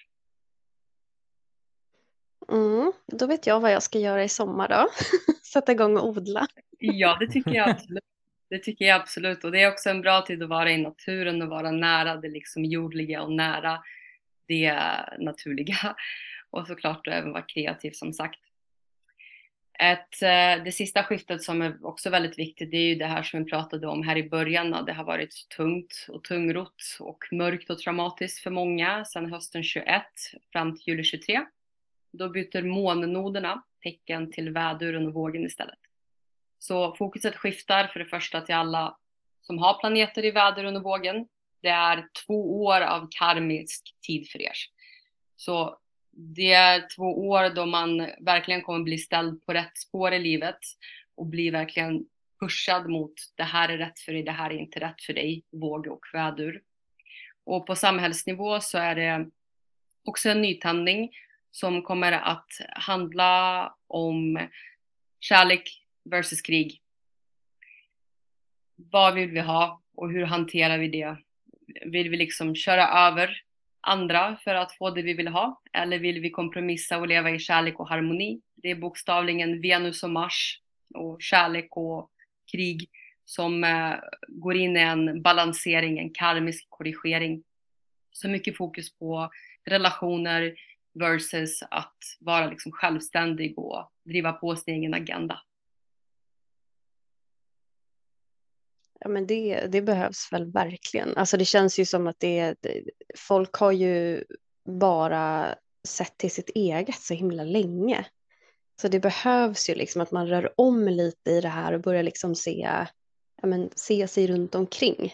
Mm, då vet jag vad jag ska göra i sommar då. Sätta igång och odla. Ja, det tycker jag absolut. Det tycker jag absolut. Och det är också en bra tid att vara i naturen och vara nära det liksom jordliga och nära det naturliga. Och såklart även vara kreativ som sagt. Ett, eh, det sista skiftet som är också väldigt viktigt, det är ju det här som vi pratade om här i början. Det har varit tungt och tungrott och mörkt och traumatiskt för många sedan hösten 21 fram till juli 23. Då byter månnoderna tecken till väduren och vågen istället. Så fokuset skiftar för det första till alla som har planeter i väder under vågen. Det är två år av karmisk tid för er. Så det är två år då man verkligen kommer bli ställd på rätt spår i livet och bli verkligen pushad mot det här är rätt för dig, det här är inte rätt för dig, våg och vädur. Och på samhällsnivå så är det också en nytändning som kommer att handla om kärlek versus krig. Vad vill vi ha och hur hanterar vi det? Vill vi liksom köra över andra för att få det vi vill ha? Eller vill vi kompromissa och leva i kärlek och harmoni? Det är bokstavligen Venus och Mars och kärlek och krig som eh, går in i en balansering, en karmisk korrigering. Så mycket fokus på relationer versus att vara liksom självständig och driva på sin egen agenda. Ja, men det, det behövs väl verkligen. Alltså det känns ju som att det, folk har ju bara sett till sitt eget så himla länge. Så det behövs ju liksom att man rör om lite i det här och börjar liksom se, ja, men, se sig runt omkring.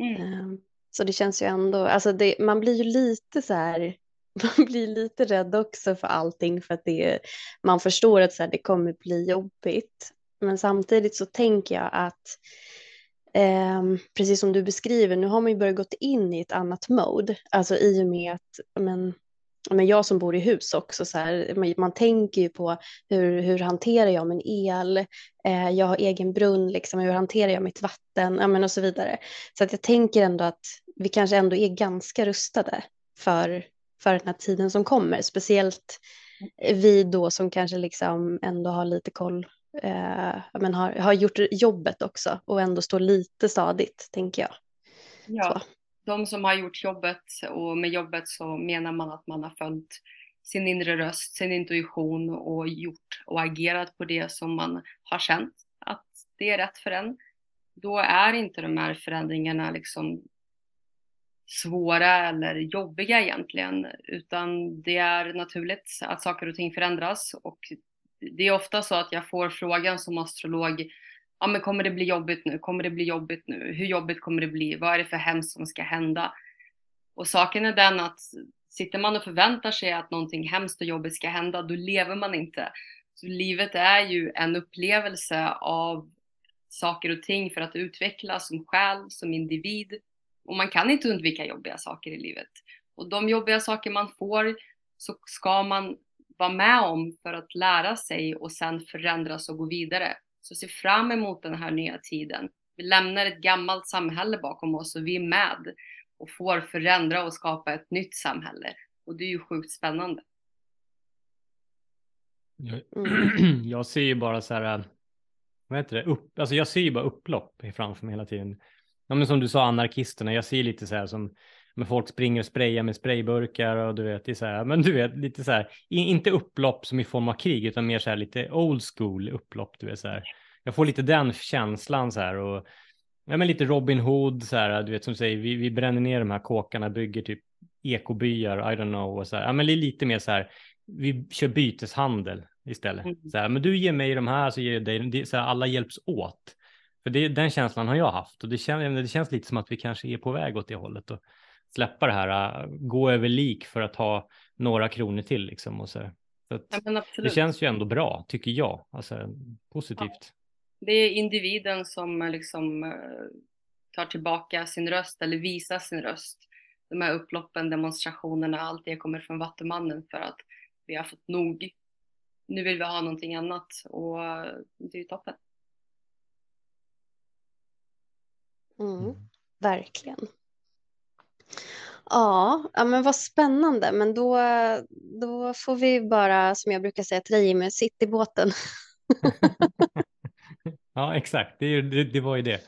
Mm. Ehm, så det känns ju ändå, alltså det, man blir ju lite så här, man blir lite rädd också för allting för att det, man förstår att så här, det kommer bli jobbigt. Men samtidigt så tänker jag att eh, precis som du beskriver, nu har man ju börjat gått in i ett annat mode, alltså i och med att men, men jag som bor i hus också, så här, man, man tänker ju på hur, hur hanterar jag min el, eh, jag har egen brunn, liksom, hur hanterar jag mitt vatten? Ja, men och så vidare. Så att jag tänker ändå att vi kanske ändå är ganska rustade för, för den här tiden som kommer, speciellt vi då som kanske liksom ändå har lite koll eh, men har, har gjort jobbet också och ändå står lite stadigt, tänker jag. Ja, så. de som har gjort jobbet och med jobbet så menar man att man har följt sin inre röst, sin intuition och gjort och agerat på det som man har känt att det är rätt för en. Då är inte de här förändringarna liksom svåra eller jobbiga egentligen, utan det är naturligt att saker och ting förändras och det är ofta så att jag får frågan som astrolog, ja men kommer det bli jobbigt nu? Kommer det bli jobbigt nu? Hur jobbigt kommer det bli? Vad är det för hemskt som ska hända? Och saken är den att sitter man och förväntar sig att någonting hemskt och jobbigt ska hända, då lever man inte. Så livet är ju en upplevelse av saker och ting för att utvecklas som själ, som individ. Och man kan inte undvika jobbiga saker i livet. Och de jobbiga saker man får så ska man vara med om för att lära sig och sen förändras och gå vidare. Så se fram emot den här nya tiden. Vi lämnar ett gammalt samhälle bakom oss och vi är med och får förändra och skapa ett nytt samhälle. Och det är ju sjukt spännande. Jag, jag ser ju bara så här, vad heter det, upp, alltså jag ser ju bara upplopp framför mig hela tiden. Ja, men som du sa, anarkisterna, jag ser lite så här som men folk springer och sprayar med sprayburkar och du vet, det är så här, men du vet, lite så här, inte upplopp som i form av krig, utan mer så här lite old school upplopp, du vet så här. Jag får lite den känslan så här och ja, men lite Robin Hood så här, du vet som säger, vi, vi bränner ner de här kåkarna, bygger typ ekobyar, I don't know, och så här, ja, men det är lite mer så här, vi kör byteshandel istället. Mm. Så här, men du ger mig de här så ger jag dig, det, så här, alla hjälps åt. För det, den känslan har jag haft och det, kän, det känns lite som att vi kanske är på väg åt det hållet. Och släppa det här, äh, gå över lik för att ha några kronor till liksom. Och så. så ja, det känns ju ändå bra, tycker jag, alltså positivt. Ja. Det är individen som äh, liksom äh, tar tillbaka sin röst eller visar sin röst. De här upploppen, demonstrationerna, allt det kommer från Vattumannen för att vi har fått nog. nu vill vi ha någonting annat och det är ju toppen. Mm, mm. verkligen. Ja, ja, men vad spännande. Men då, då får vi bara, som jag brukar säga till dig Jimmy, sitt i båten. ja, exakt. Det, det, det var ju det.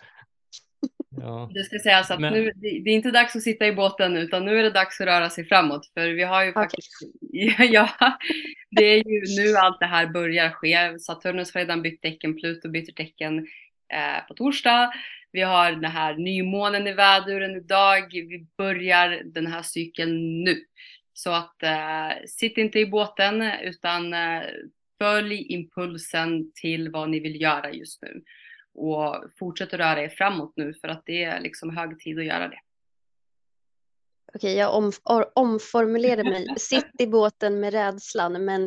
Ja. Det ska sägas att Men... nu, det, är inte dags att sitta i båten utan nu är det dags att röra sig framåt. För vi har ju okay. faktiskt, ja, det är ju nu allt det här börjar ske. Saturnus har redan bytt tecken, Pluto byter tecken eh, på torsdag. Vi har den här nymånen i väduren idag. Vi börjar den här cykeln nu. Så att eh, sitt inte i båten utan eh, följ impulsen till vad ni vill göra just nu och fortsätt att röra er framåt nu för att det är liksom hög tid att göra det. Okej, jag om, omformulerar mig. Sitt i båten med rädslan, men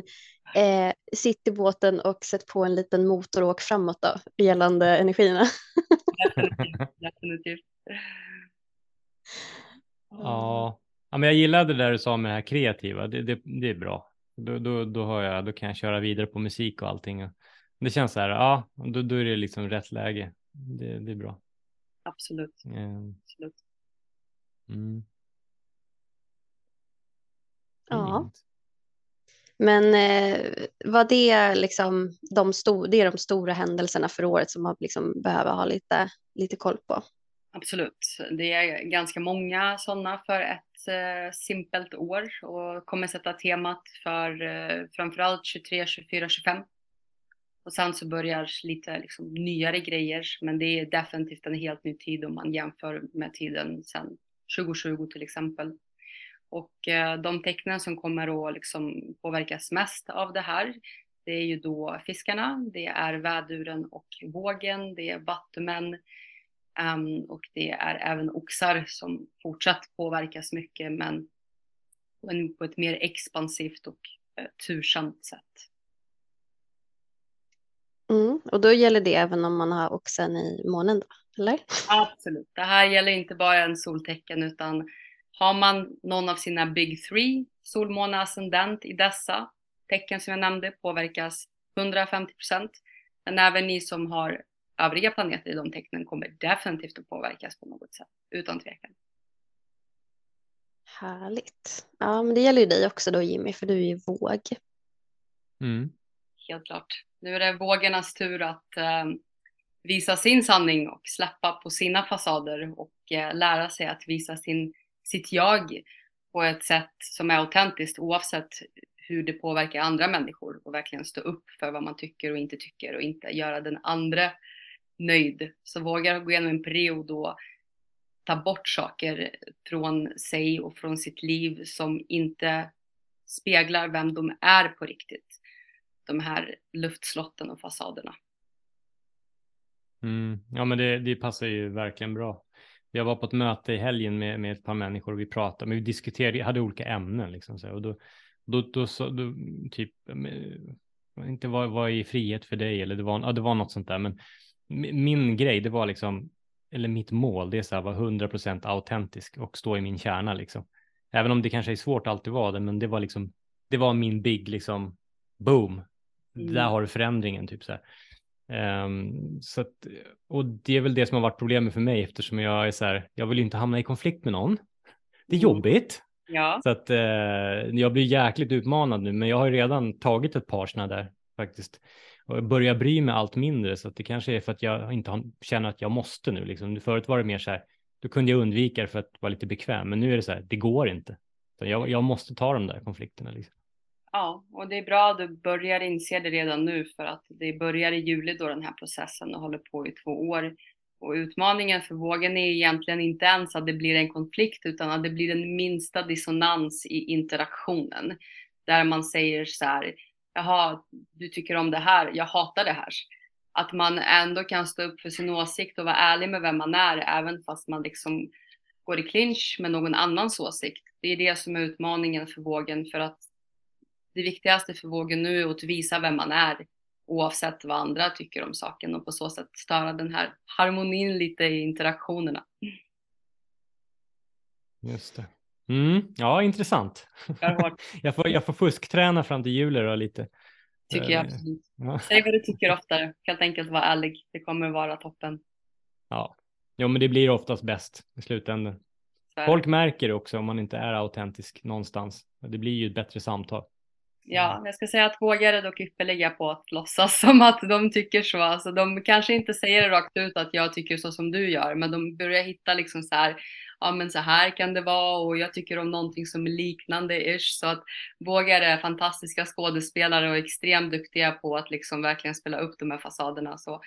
eh, sitt i båten och sätt på en liten motor och åk framåt då, gällande energierna. definitivt, definitivt. Ja. ja, men jag gillade det där du sa med det här kreativa. Det, det, det är bra. Då, då, då, har jag, då kan jag köra vidare på musik och allting. Det känns så här, ja, då, då är det liksom rätt läge. Det, det är bra. Absolut. Mm. Absolut. Mm. Ja. Men eh, vad det liksom de, sto- det är de stora händelserna för året som man liksom behöver ha lite, lite koll på. Absolut, det är ganska många sådana för ett eh, simpelt år och kommer sätta temat för eh, framförallt 23, 24, 25 och sen så börjar lite liksom nyare grejer, men det är definitivt en helt ny tid om man jämför med tiden sedan 2020 till exempel. Och eh, de tecknen som kommer att liksom påverkas mest av det här, det är ju då fiskarna, det är väduren och vågen, det är vattumen um, och det är även oxar som fortsatt påverkas mycket men på ett mer expansivt och uh, tursamt sätt. Mm, och då gäller det även om man har oxen i månen då, eller? Absolut. Det här gäller inte bara en soltecken utan har man någon av sina big three, solmåne, ascendent i dessa tecken som jag nämnde påverkas 150 procent. Men även ni som har övriga planeter i de tecknen kommer definitivt att påverkas på något sätt, utan tvekan. Härligt. Ja, men det gäller ju dig också då Jimmy, för du är ju våg. Mm. Helt klart. Nu är det vågornas tur att eh, visa sin sanning och släppa på sina fasader och eh, lära sig att visa sin, sitt jag på ett sätt som är autentiskt oavsett hur det påverkar andra människor och verkligen stå upp för vad man tycker och inte tycker och inte göra den andra nöjd. Så våga gå igenom en period och ta bort saker från sig och från sitt liv som inte speglar vem de är på riktigt de här luftslotten och fasaderna. Mm. Ja, men det, det passar ju verkligen bra. Jag var på ett möte i helgen med, med ett par människor och vi pratade, men vi diskuterade, hade olika ämnen liksom så och då, då, då, så, då typ, inte vad, vad är frihet för dig eller det var, ja, det var något sånt där, men min grej, det var liksom, eller mitt mål, det är så här, vara 100% autentisk och stå i min kärna liksom. Även om det kanske är svårt att alltid vara det, men det var liksom, det var min big liksom, boom, Mm. Där har du förändringen typ så här. Um, så att, och det är väl det som har varit problemet för mig eftersom jag är så här, jag vill inte hamna i konflikt med någon. Det är mm. jobbigt. Ja. Så att uh, jag blir jäkligt utmanad nu, men jag har redan tagit ett par sådana där faktiskt. Och jag börjar bry mig allt mindre så att det kanske är för att jag inte har, känner att jag måste nu. Liksom. Förut var det mer så här, då kunde jag undvika det för att vara lite bekväm, men nu är det så här, det går inte. Så jag, jag måste ta de där konflikterna. Liksom. Ja, och det är bra att du börjar inse det redan nu för att det börjar i juli då den här processen och håller på i två år. Och utmaningen för vågen är egentligen inte ens att det blir en konflikt utan att det blir den minsta dissonans i interaktionen. Där man säger så här, jaha, du tycker om det här, jag hatar det här. Att man ändå kan stå upp för sin åsikt och vara ärlig med vem man är även fast man liksom går i clinch med någon annans åsikt. Det är det som är utmaningen för vågen för att det viktigaste för vågen nu är att visa vem man är oavsett vad andra tycker om saken och på så sätt störa den här harmonin lite i interaktionerna. Just det. Mm, ja, intressant. jag, får, jag får fuskträna fram till jul då lite. tycker jag absolut. Ja. Säg vad du tycker oftare, helt enkelt var ärlig. Det kommer vara toppen. ja. Jo, men det blir oftast bäst i slutändan. Folk märker det också om man inte är autentisk någonstans. Det blir ju ett bättre samtal. Ja, jag ska säga att vågar är dock ypperliga på att låtsas som att de tycker så. Alltså, de kanske inte säger det rakt ut att jag tycker så som du gör, men de börjar hitta liksom så här, ja men så här kan det vara och jag tycker om någonting som är liknande ish. Så att vågar är fantastiska skådespelare och extremt duktiga på att liksom verkligen spela upp de här fasaderna. Så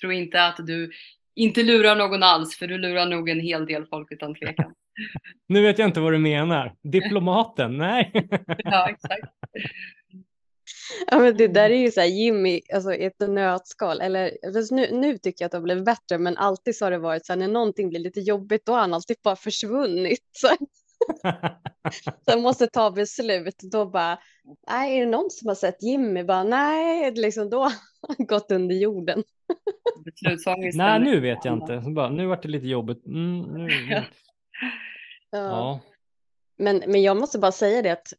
tro inte att du inte lurar någon alls, för du lurar nog en hel del folk utan tvekan. Nu vet jag inte vad du menar. Diplomaten? Nej. Ja, exakt. Ja, men det där är ju så här Jimmy, alltså ett nötskal. Eller, fast nu, nu tycker jag att det har blivit bättre, men alltid så har det varit så här när någonting blir lite jobbigt, då har han alltid bara försvunnit. Så, jag måste ta beslut. Då bara, nej, är det någon som har sett Jimmy? Bara, nej, liksom då har han gått under jorden. Nej, nu vet jag inte. Så bara, nu vart det lite jobbigt. Mm, nu, Ja. Ja. ja. Men, men jag måste bara säga det att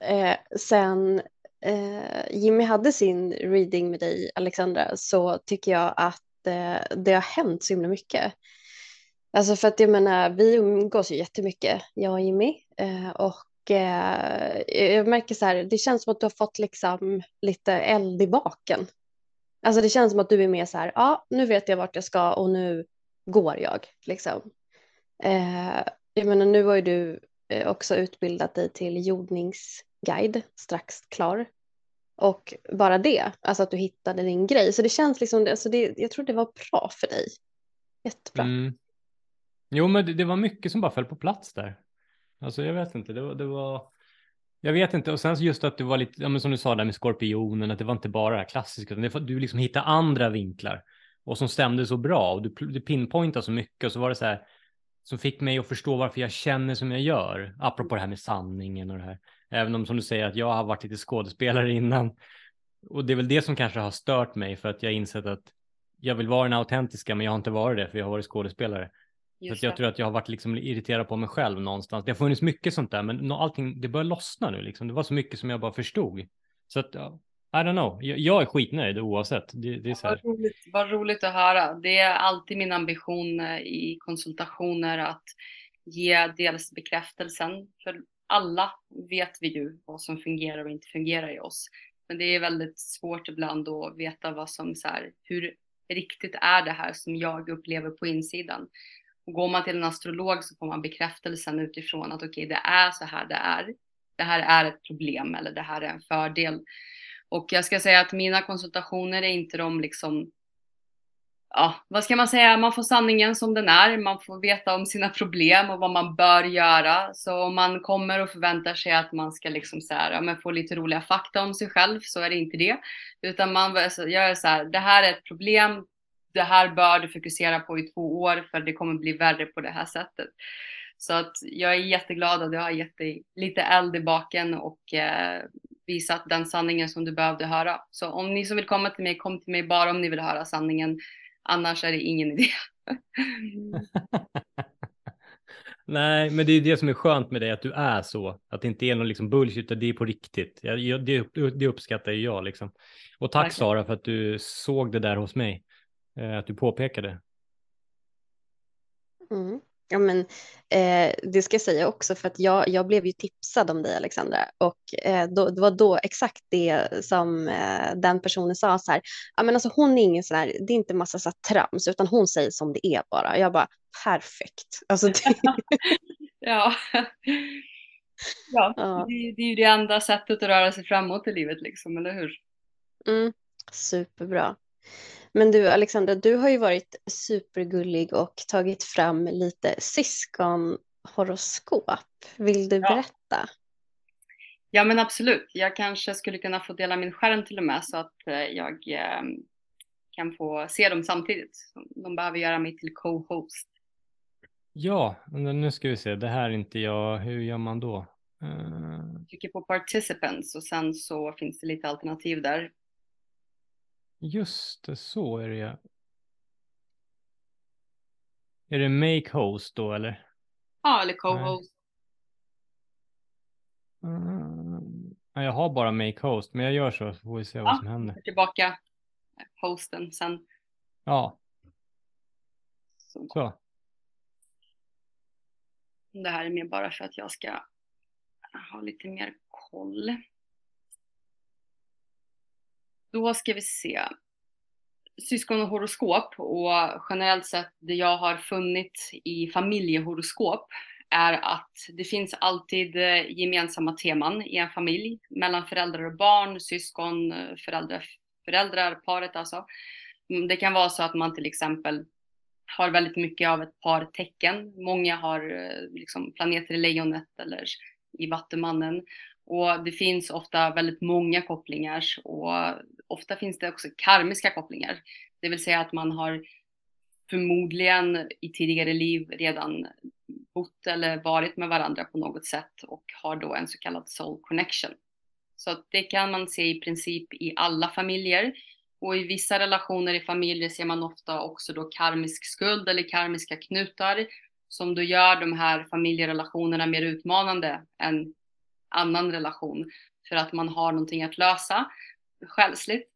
eh, sen eh, Jimmy hade sin reading med dig, Alexandra, så tycker jag att eh, det har hänt så himla mycket. Alltså för att jag menar, vi umgås ju jättemycket, jag och Jimmy. Eh, och eh, jag märker så här, det känns som att du har fått liksom lite eld i baken. Alltså det känns som att du är mer så här, ja, nu vet jag vart jag ska och nu går jag, liksom. Eh, jag menar, nu har ju du eh, också utbildat dig till jordningsguide, strax klar. Och bara det, alltså att du hittade din grej. Så det känns liksom, alltså det, jag tror det var bra för dig. Jättebra. Mm. Jo, men det, det var mycket som bara föll på plats där. Alltså jag vet inte, det var, det var... Jag vet inte, och sen just att det var lite, ja, men som du sa där med skorpionen, att det var inte bara det här klassiska, utan det, du liksom hittade andra vinklar och som stämde så bra och du, du pinpointade så mycket och så var det så här som fick mig att förstå varför jag känner som jag gör, apropå det här med sanningen och det här. Även om som du säger att jag har varit lite skådespelare innan och det är väl det som kanske har stört mig för att jag har insett att jag vill vara den autentiska, men jag har inte varit det för jag har varit skådespelare. Just att jag det. tror att jag har varit liksom irriterad på mig själv någonstans. Det har funnits mycket sånt där, men allting, det börjar lossna nu liksom. Det var så mycket som jag bara förstod. Så att, I don't know. Jag, jag är skitnöjd oavsett. Det, det är så här. Vad roligt, vad roligt att höra. Det är alltid min ambition eh, i konsultationer att ge dels bekräftelsen. För alla vet vi ju vad som fungerar och inte fungerar i oss. Men det är väldigt svårt ibland att veta vad som så här, hur riktigt är det här som jag upplever på insidan. Och går man till en astrolog så får man bekräftelsen utifrån att okej, det är så här det är. Det här är ett problem eller det här är en fördel. Och jag ska säga att mina konsultationer är inte de liksom, ja, vad ska man säga, man får sanningen som den är, man får veta om sina problem och vad man bör göra. Så om man kommer och förväntar sig att man ska liksom så här, ja, men få lite roliga fakta om sig själv så är det inte det. Utan man alltså, gör så här, det här är ett problem, det här bör du fokusera på i två år för det kommer bli värre på det här sättet. Så att jag är jätteglad att jag har gett dig lite eld i baken och eh, visat den sanningen som du behövde höra. Så om ni som vill komma till mig, kom till mig bara om ni vill höra sanningen. Annars är det ingen idé. Nej, men det är det som är skönt med dig, att du är så. Att det inte är någon liksom bullshit, utan det är på riktigt. Jag, jag, det, det uppskattar jag liksom. Och tack Verkligen. Sara för att du såg det där hos mig. Eh, att du påpekade. Mm. Ja, men eh, det ska jag säga också för att jag, jag blev ju tipsad om dig Alexandra och eh, då, det var då exakt det som eh, den personen sa så här. Ja, men alltså hon är ingen sån här, det är inte massa så här trams utan hon säger som det är bara. Jag bara perfekt. Alltså, det, Ja, ja ja. det, det är ju det enda sättet att röra sig framåt i livet liksom, eller hur? Mm, superbra. Men du Alexandra, du har ju varit supergullig och tagit fram lite syskonhoroskop. Vill du Ja. berätta? Ja men absolut, jag kanske skulle kunna få dela min skärm till och med så att eh, jag eh, kan få se dem samtidigt. De behöver göra mig till co-host. Ja, men nu ska vi se. Det här är inte jag. Hur gör man då? Eh, Trycker på participants och sen så finns det lite alternativ där. Just det, så är det ja. Är det make host då eller? Ja, eller co-host. Ja, jag har bara make host, men jag gör så så får vi se vad Ja. som händer. Tillbaka hosten sen. Ja, Så. så. Det här är mer bara för att jag ska ha lite mer koll. Då ska vi se. Syskon och horoskop och generellt sett det jag har funnit i familjehoroskop är att det finns alltid eh, gemensamma teman i en familj mellan föräldrar och barn, syskon, föräldrar, föräldrar, paret alltså. Mm, det kan vara så att man till exempel har väldigt mycket av ett par tecken. Många har eh, liksom planeter i lejonet eller i vattumannen. Och det finns ofta väldigt många kopplingar och ofta finns det också karmiska kopplingar. Det vill säga att man har förmodligen i tidigare liv redan bott eller varit med varandra på något sätt och har då en så kallad soul connection. Så att det kan man se i princip i alla familjer. Och i vissa relationer i familjer ser man ofta också då karmisk skuld eller karmiska knutar som då gör de här familjerelationerna mer utmanande än annan relation för att man har någonting att lösa själsligt.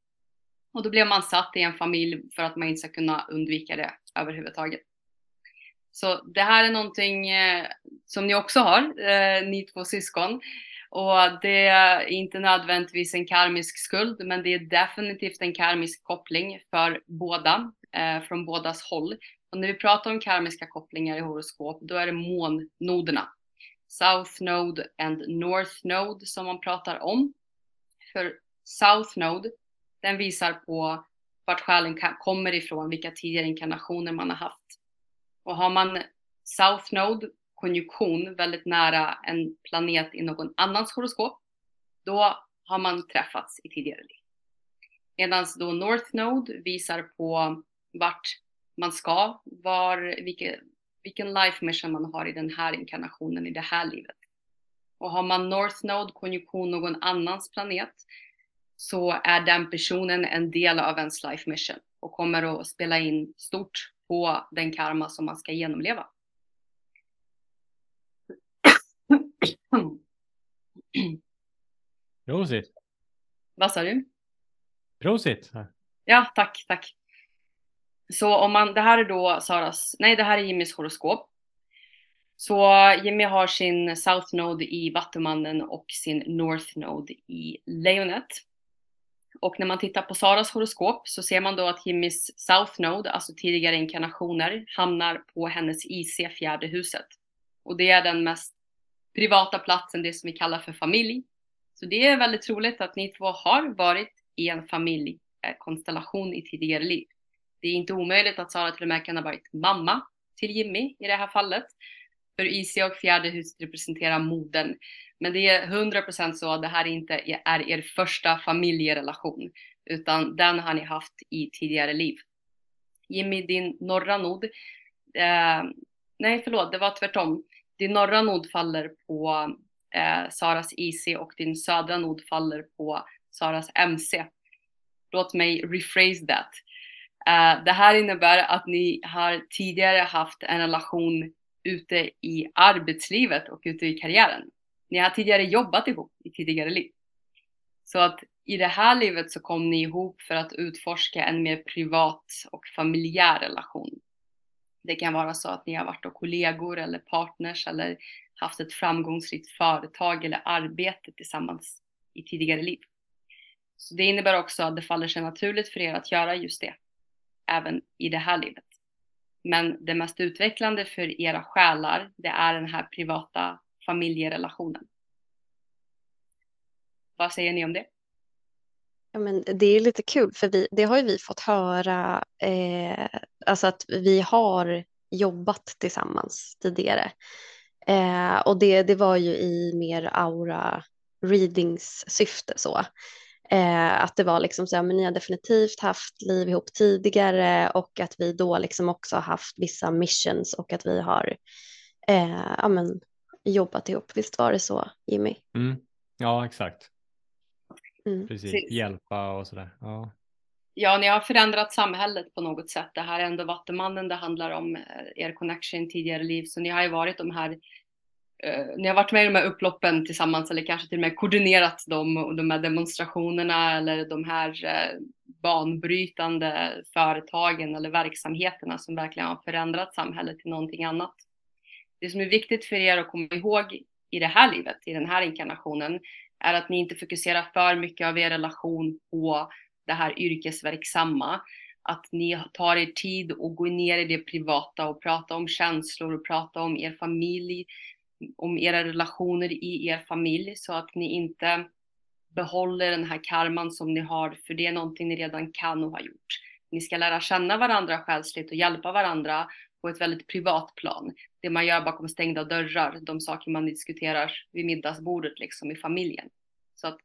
Och då blev man satt i en familj för att man inte ska kunna undvika det överhuvudtaget. Så det här är någonting eh, som ni också har, eh, ni två syskon. Och det är inte nödvändigtvis en karmisk skuld, men det är definitivt en karmisk koppling för båda, eh, från bådas håll. Och när vi pratar om karmiska kopplingar i horoskop, då är det månnoderna. South Node and North Node som man pratar om. För South Node, den visar på vart själen kommer ifrån, vilka tidigare inkarnationer man har haft. Och har man South Node konjunktion väldigt nära en planet i någon annans horoskop, då har man träffats i tidigare liv. Medan då North Node visar på vart man ska, var, vilken, vilken life mission man har i den här inkarnationen, i det här livet. Och har man North Node konjunktion någon annans planet så är den personen en del av ens life mission och kommer att spela in stort på den karma som man ska genomleva. Prosit. Vad sa du? Prosit. Ja, tack, tack. Så om man, det här är då Saras, nej det här är Jimmys horoskop. Så Jimmy har sin South Node i Vattumannen och sin North Node i Lejonet. Och när man tittar på Saras horoskop så ser man då att Jimmys South Node, alltså tidigare inkarnationer, hamnar på hennes IC, fjärde huset. Och det är den mest privata platsen, det som vi kallar för familj. Så det är väldigt troligt att ni två har varit i en familjkonstellation i tidigare liv. Det är inte omöjligt att Sara till och med kan ha varit mamma till Jimmy i det här fallet. För IC och fjärde huset representerar modern. Men det är 100% så att det här inte är er första familjerelation. Utan den har ni haft i tidigare liv. Jimmy, din norra nod. Eh, nej, förlåt, det var tvärtom. Din norra nod faller på eh, Saras IC och din södra nod faller på Saras MC. Låt mig rephrase that. Eh, det här innebär att ni har tidigare haft en relation ute i arbetslivet och ute i karriären. Ni har tidigare jobbat ihop i tidigare liv. Så att i det här livet så kom ni ihop för att utforska en mer privat och familjär relation. Det kan vara så att ni har varit kollegor eller partners eller haft ett framgångsrikt företag eller arbete tillsammans i tidigare liv. Så det innebär också att det faller sig naturligt för er att göra just det, även i det här livet. Men det mest utvecklande för era själar, det är den här privata familjerelationen. Vad säger ni om det? Ja, men det är lite kul för vi, det har ju vi fått höra, eh, alltså att vi har jobbat tillsammans tidigare. Eh, och det, det var ju i mer aura readings syfte så. Eh, att det var liksom så här, men ni har definitivt haft liv ihop tidigare och att vi då liksom också har haft vissa missions och att vi har eh, ja, men, jobbat ihop. Visst var det så, Jimmy? Mm. Ja, exakt. Mm. Precis. Precis. Hjälpa och sådär. Ja. Ja, ni har förändrat samhället på något sätt. Det här är ändå Vattumannen det handlar om, eh, er connection tidigare liv. Så ni har ju varit de här Eh, ni har varit med i de här upploppen tillsammans eller kanske till och med koordinerat dem och de här demonstrationerna eller de här eh, banbrytande företagen eller verksamheterna som verkligen har förändrat samhället till någonting annat. Det som är viktigt för er att komma ihåg i det här livet, i den här inkarnationen, är att ni inte fokuserar för mycket av er relation på det här yrkesverksamma. Att ni tar er tid och går ner i det privata och pratar om känslor och pratar om er familj, om era relationer i er familj så att ni inte behåller den här karman som ni har, för det är någonting ni redan kan och har gjort. Ni ska lära känna varandra själsligt och hjälpa varandra på ett väldigt privat plan. Det man gör bakom stängda dörrar, de saker man diskuterar vid middagsbordet liksom i familjen. Så att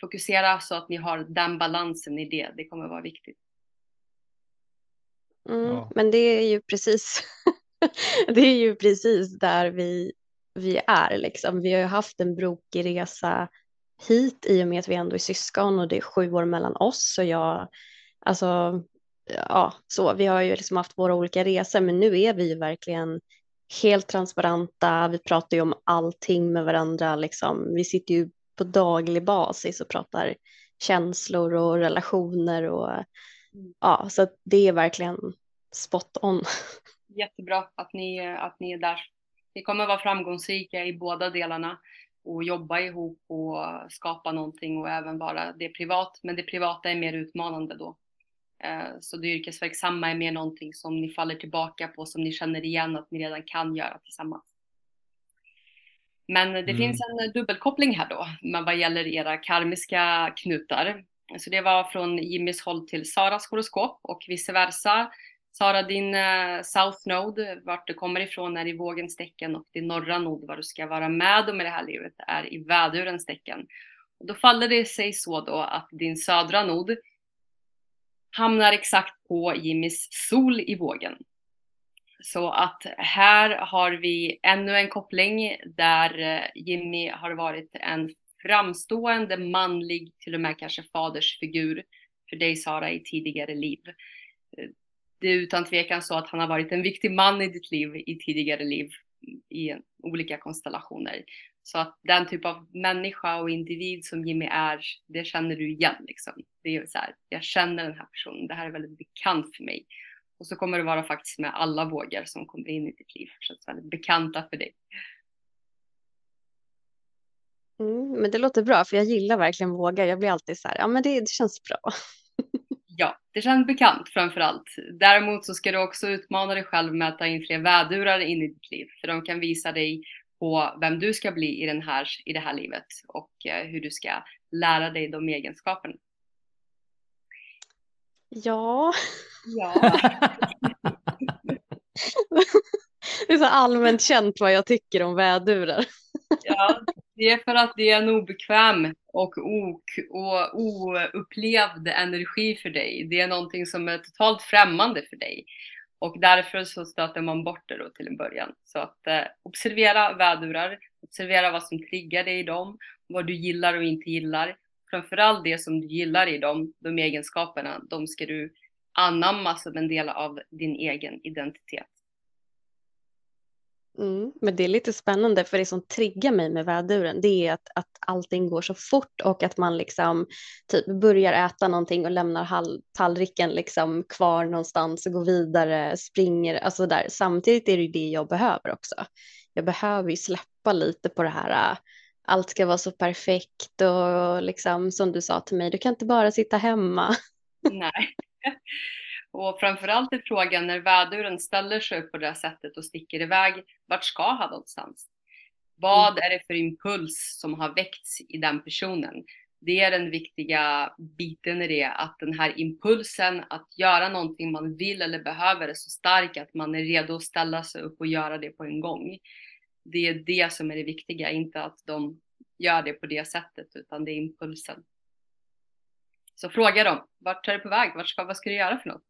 fokusera så att ni har den balansen i det, det kommer vara viktigt. Mm, ja. Men det är ju precis, det är ju precis där vi, vi är liksom. Vi har ju haft en brokig resa hit i och med att vi ändå är syskon och det är sju år mellan oss och jag, alltså, ja, så vi har ju liksom haft våra olika resor, men nu är vi ju verkligen helt transparenta. Vi pratar ju om allting med varandra, liksom. Vi sitter ju på daglig basis och pratar känslor och relationer och ja, så det är verkligen spot on. Jättebra att ni, att ni är där. Ni kommer vara framgångsrika i båda delarna och jobba ihop och skapa någonting och även vara det privat. Men det privata är mer utmanande då. Eh, så det yrkesverksamma är mer någonting som ni faller tillbaka på, som ni känner igen att ni redan kan göra tillsammans. Men det mm. finns en dubbelkoppling här då, vad gäller era karmiska knutar. Så det var från Jimmys håll till Saras horoskop och vice versa. Sara, din eh, South Node, vart du kommer ifrån, är i vågens tecken och din norra nod, vad du ska vara med om i det här livet, är i vädurens tecken. Och då faller det sig så då att din södra nod hamnar exakt på Jimmys sol i vågen. Så att här har vi ännu en koppling där eh, Jimmy har varit en framstående manlig, till och med kanske fadersfigur för dig Sara i tidigare liv eh, det är utan tvekan så att han har varit en viktig man i ditt liv i tidigare liv i olika konstellationer. Så att den typ av människa och individ som Jimmy är, det känner du igen liksom. Det är så här, jag känner den här personen, det här är väldigt bekant för mig. Och så kommer det vara faktiskt med alla vågor som kommer in i ditt liv, känns väldigt bekanta för dig. Mm, men det låter bra, för jag gillar verkligen vågar. Jag blir alltid så här, ja men det, det känns bra. Ja, det känns bekant framför allt. Däremot så ska du också utmana dig själv med att ta in fler vädurar in i ditt liv, för de kan visa dig på vem du ska bli i, den här, i det här livet och eh, hur du ska lära dig de egenskaperna. Ja. Ja. det är så allmänt känt vad jag tycker om vädurar. ja, det är för att det är en obekväm och, ok och oupplevd energi för dig. Det är någonting som är totalt främmande för dig. Och därför så stöter man bort det då till en början. Så att eh, observera vädurar, observera vad som triggar dig i dem, vad du gillar och inte gillar. Framförallt det som du gillar i dem, de egenskaperna, de ska du anamma som en del av din egen identitet. Mm, men det är lite spännande för det som triggar mig med väduren det är att, att allting går så fort och att man liksom typ börjar äta någonting och lämnar hall, tallriken liksom kvar någonstans och går vidare, springer, alltså där. Samtidigt är det ju det jag behöver också. Jag behöver ju släppa lite på det här, allt ska vara så perfekt och liksom som du sa till mig, du kan inte bara sitta hemma. Nej. Och framförallt är frågan när väduren ställer sig upp på det här sättet och sticker iväg, vart ska han någonstans? Vad mm. är det för impuls som har väckts i den personen? Det är den viktiga biten i det, att den här impulsen att göra någonting man vill eller behöver är så stark att man är redo att ställa sig upp och göra det på en gång. Det är det som är det viktiga, inte att de gör det på det sättet, utan det är impulsen. Så fråga dem, vart är du på väg? Vart ska, vad ska du göra för något?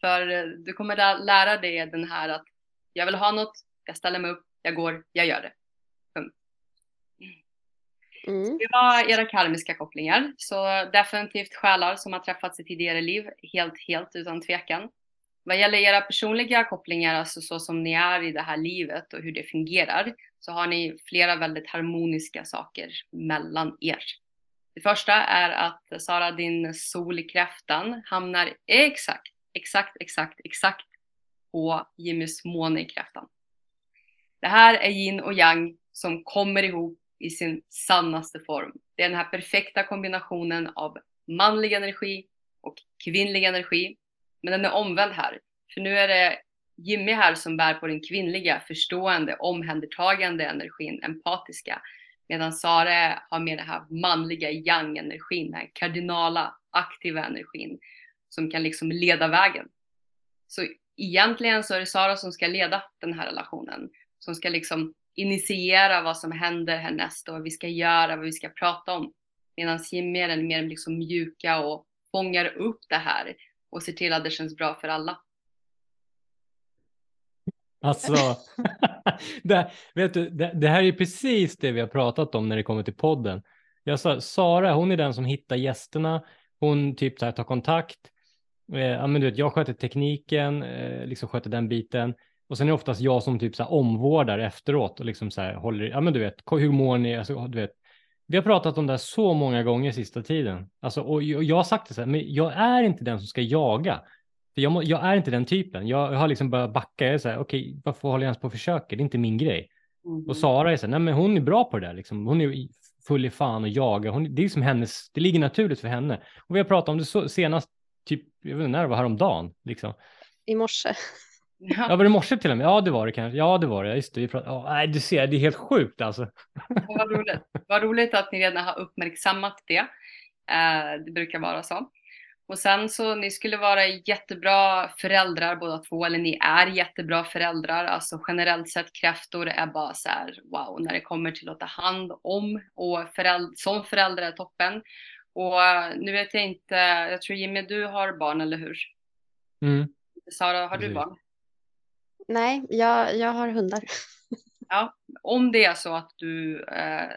För eh, du kommer lära dig den här att jag vill ha något, jag ställer mig upp, jag går, jag gör det. Punkt. Mm. Det var era karmiska kopplingar. Så definitivt själar som har träffats i tidigare liv, helt, helt utan tvekan. Vad gäller era personliga kopplingar, alltså så som ni är i det här livet och hur det fungerar, så har ni flera väldigt harmoniska saker mellan er. Det första är att Sara, din sol i kräftan hamnar exakt, exakt, exakt, exakt på Jimmys måne i kräftan. Det här är yin och yang som kommer ihop i sin sannaste form. Det är den här perfekta kombinationen av manlig energi och kvinnlig energi. Men den är omvänd här. För nu är det Jimmy här som bär på den kvinnliga, förstående, omhändertagande energin, empatiska. Medan Sara har med den här manliga yang-energin, den här kardinala, aktiva energin som kan liksom leda vägen. Så egentligen så är det Sara som ska leda den här relationen, som ska liksom initiera vad som händer härnäst och vad vi ska göra, vad vi ska prata om. Medan Jimmy är den mer liksom mjuka och fångar upp det här och ser till att det känns bra för alla. Alltså, det, vet du, det, det, här är precis det vi har pratat om när det kommer till podden. Jag sa, Sara, hon är den som hittar gästerna. Hon typ tar kontakt. Eh, ja, men du vet, jag sköter tekniken, eh, liksom sköter den biten. Och sen är det oftast jag som typ så här omvårdar efteråt och liksom så här håller, ja men du vet, hur mår ni? Alltså, du vet, vi har pratat om det här så många gånger sista tiden. Alltså, och jag har sagt det så här, men jag är inte den som ska jaga. För jag, må, jag är inte den typen. Jag, jag har liksom börjat backa. Jag är så här, okej, okay, varför håller jag ens på och försöker? Det är inte min grej. Mm. Och Sara är så här, nej men hon är bra på det där liksom. Hon är full i fan och jagar. Hon, det är som hennes, det ligger naturligt för henne. Och vi har pratat om det så, senast, typ, jag vet inte när det var häromdagen, liksom. I morse. Ja, var det morse till och med? Ja, det var det kanske. Ja, det var det. Just det. Vi pratade... oh, nej, du ser, det är helt sjukt alltså. Vad roligt. Vad roligt att ni redan har uppmärksammat det. Uh, det brukar vara så. Och sen så ni skulle vara jättebra föräldrar båda två, eller ni är jättebra föräldrar. Alltså generellt sett kräftor är bara så här wow när det kommer till att ta hand om och föräld som förälder är toppen. Och uh, nu vet jag inte, jag tror Jimmy du har barn eller hur? Mm. Sara, har du barn? Nej, jag, jag har hundar. Ja, om det är så att du eh,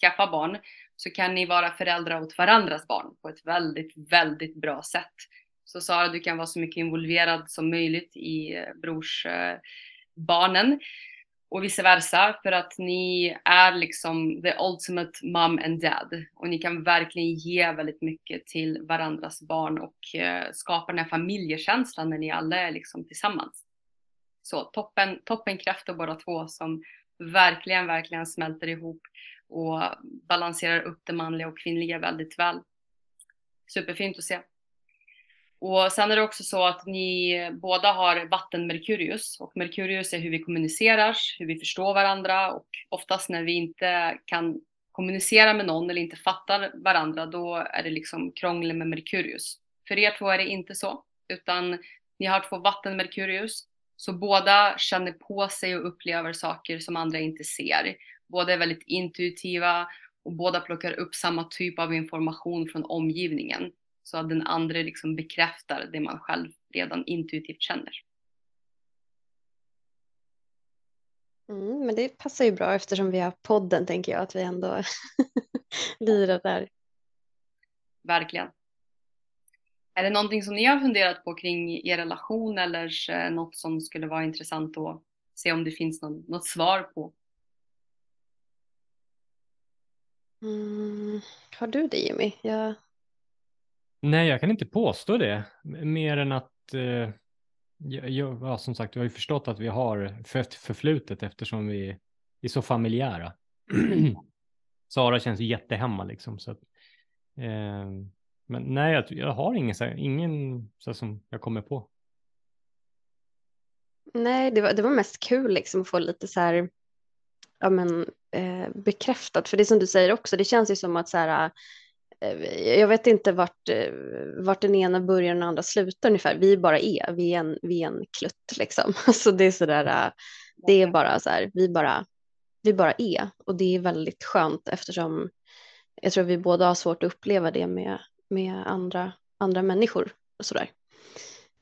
skaffar barn så kan ni vara föräldrar åt varandras barn på ett väldigt, väldigt bra sätt. Så Sara, du kan vara så mycket involverad som möjligt i brorsbarnen eh, eh och vice versa för att ni är liksom the ultimate mom and dad och ni kan verkligen ge väldigt mycket till varandras barn och eh, skapa den här familjekänslan när ni alla är liksom tillsammans. Så toppen, toppenkrafter båda två som verkligen, verkligen smälter ihop och balanserar upp det manliga och kvinnliga väldigt väl. Superfint att se. Och sen är det också så att ni båda har vatten Merkurius och Merkurius är hur vi kommunicerar, hur vi förstår varandra och oftast när vi inte kan kommunicera med någon eller inte fattar varandra då är det liksom krångel med Merkurius. För er två är det inte så utan ni har två vatten Merkurius så båda känner på sig och upplever saker som andra inte ser. Båda är väldigt intuitiva och båda plockar upp samma typ av information från omgivningen. Så att den andra liksom bekräftar det man själv redan intuitivt känner. Mm, men det passar ju bra eftersom vi har podden tänker jag att vi ändå lirar där. Verkligen. Är det någonting som ni har funderat på kring er relation eller eh, något som skulle vara intressant att se om det finns någon, något svar på? Mm, har du det Jimmy? Jag... Nej, jag kan inte påstå det. Mer än att eh, jag, ja, som sagt, vi har ju förstått att vi har för, förflutet eftersom vi är så familjära. Sara känns jättehemma liksom. Så att, eh, men nej, jag, jag har ingen, så, ingen så som jag kommer på. Nej, det var, det var mest kul liksom att få lite så här, ja men eh, bekräftat. För det som du säger också, det känns ju som att så här, eh, jag vet inte vart, eh, vart den ena börjar och den andra slutar ungefär. Vi bara är, vi är en, vi är en klutt liksom. Så alltså, det är så där, eh, det är bara så här, vi bara, vi bara är. Och det är väldigt skönt eftersom jag tror vi båda har svårt att uppleva det med, med andra, andra människor och sådär.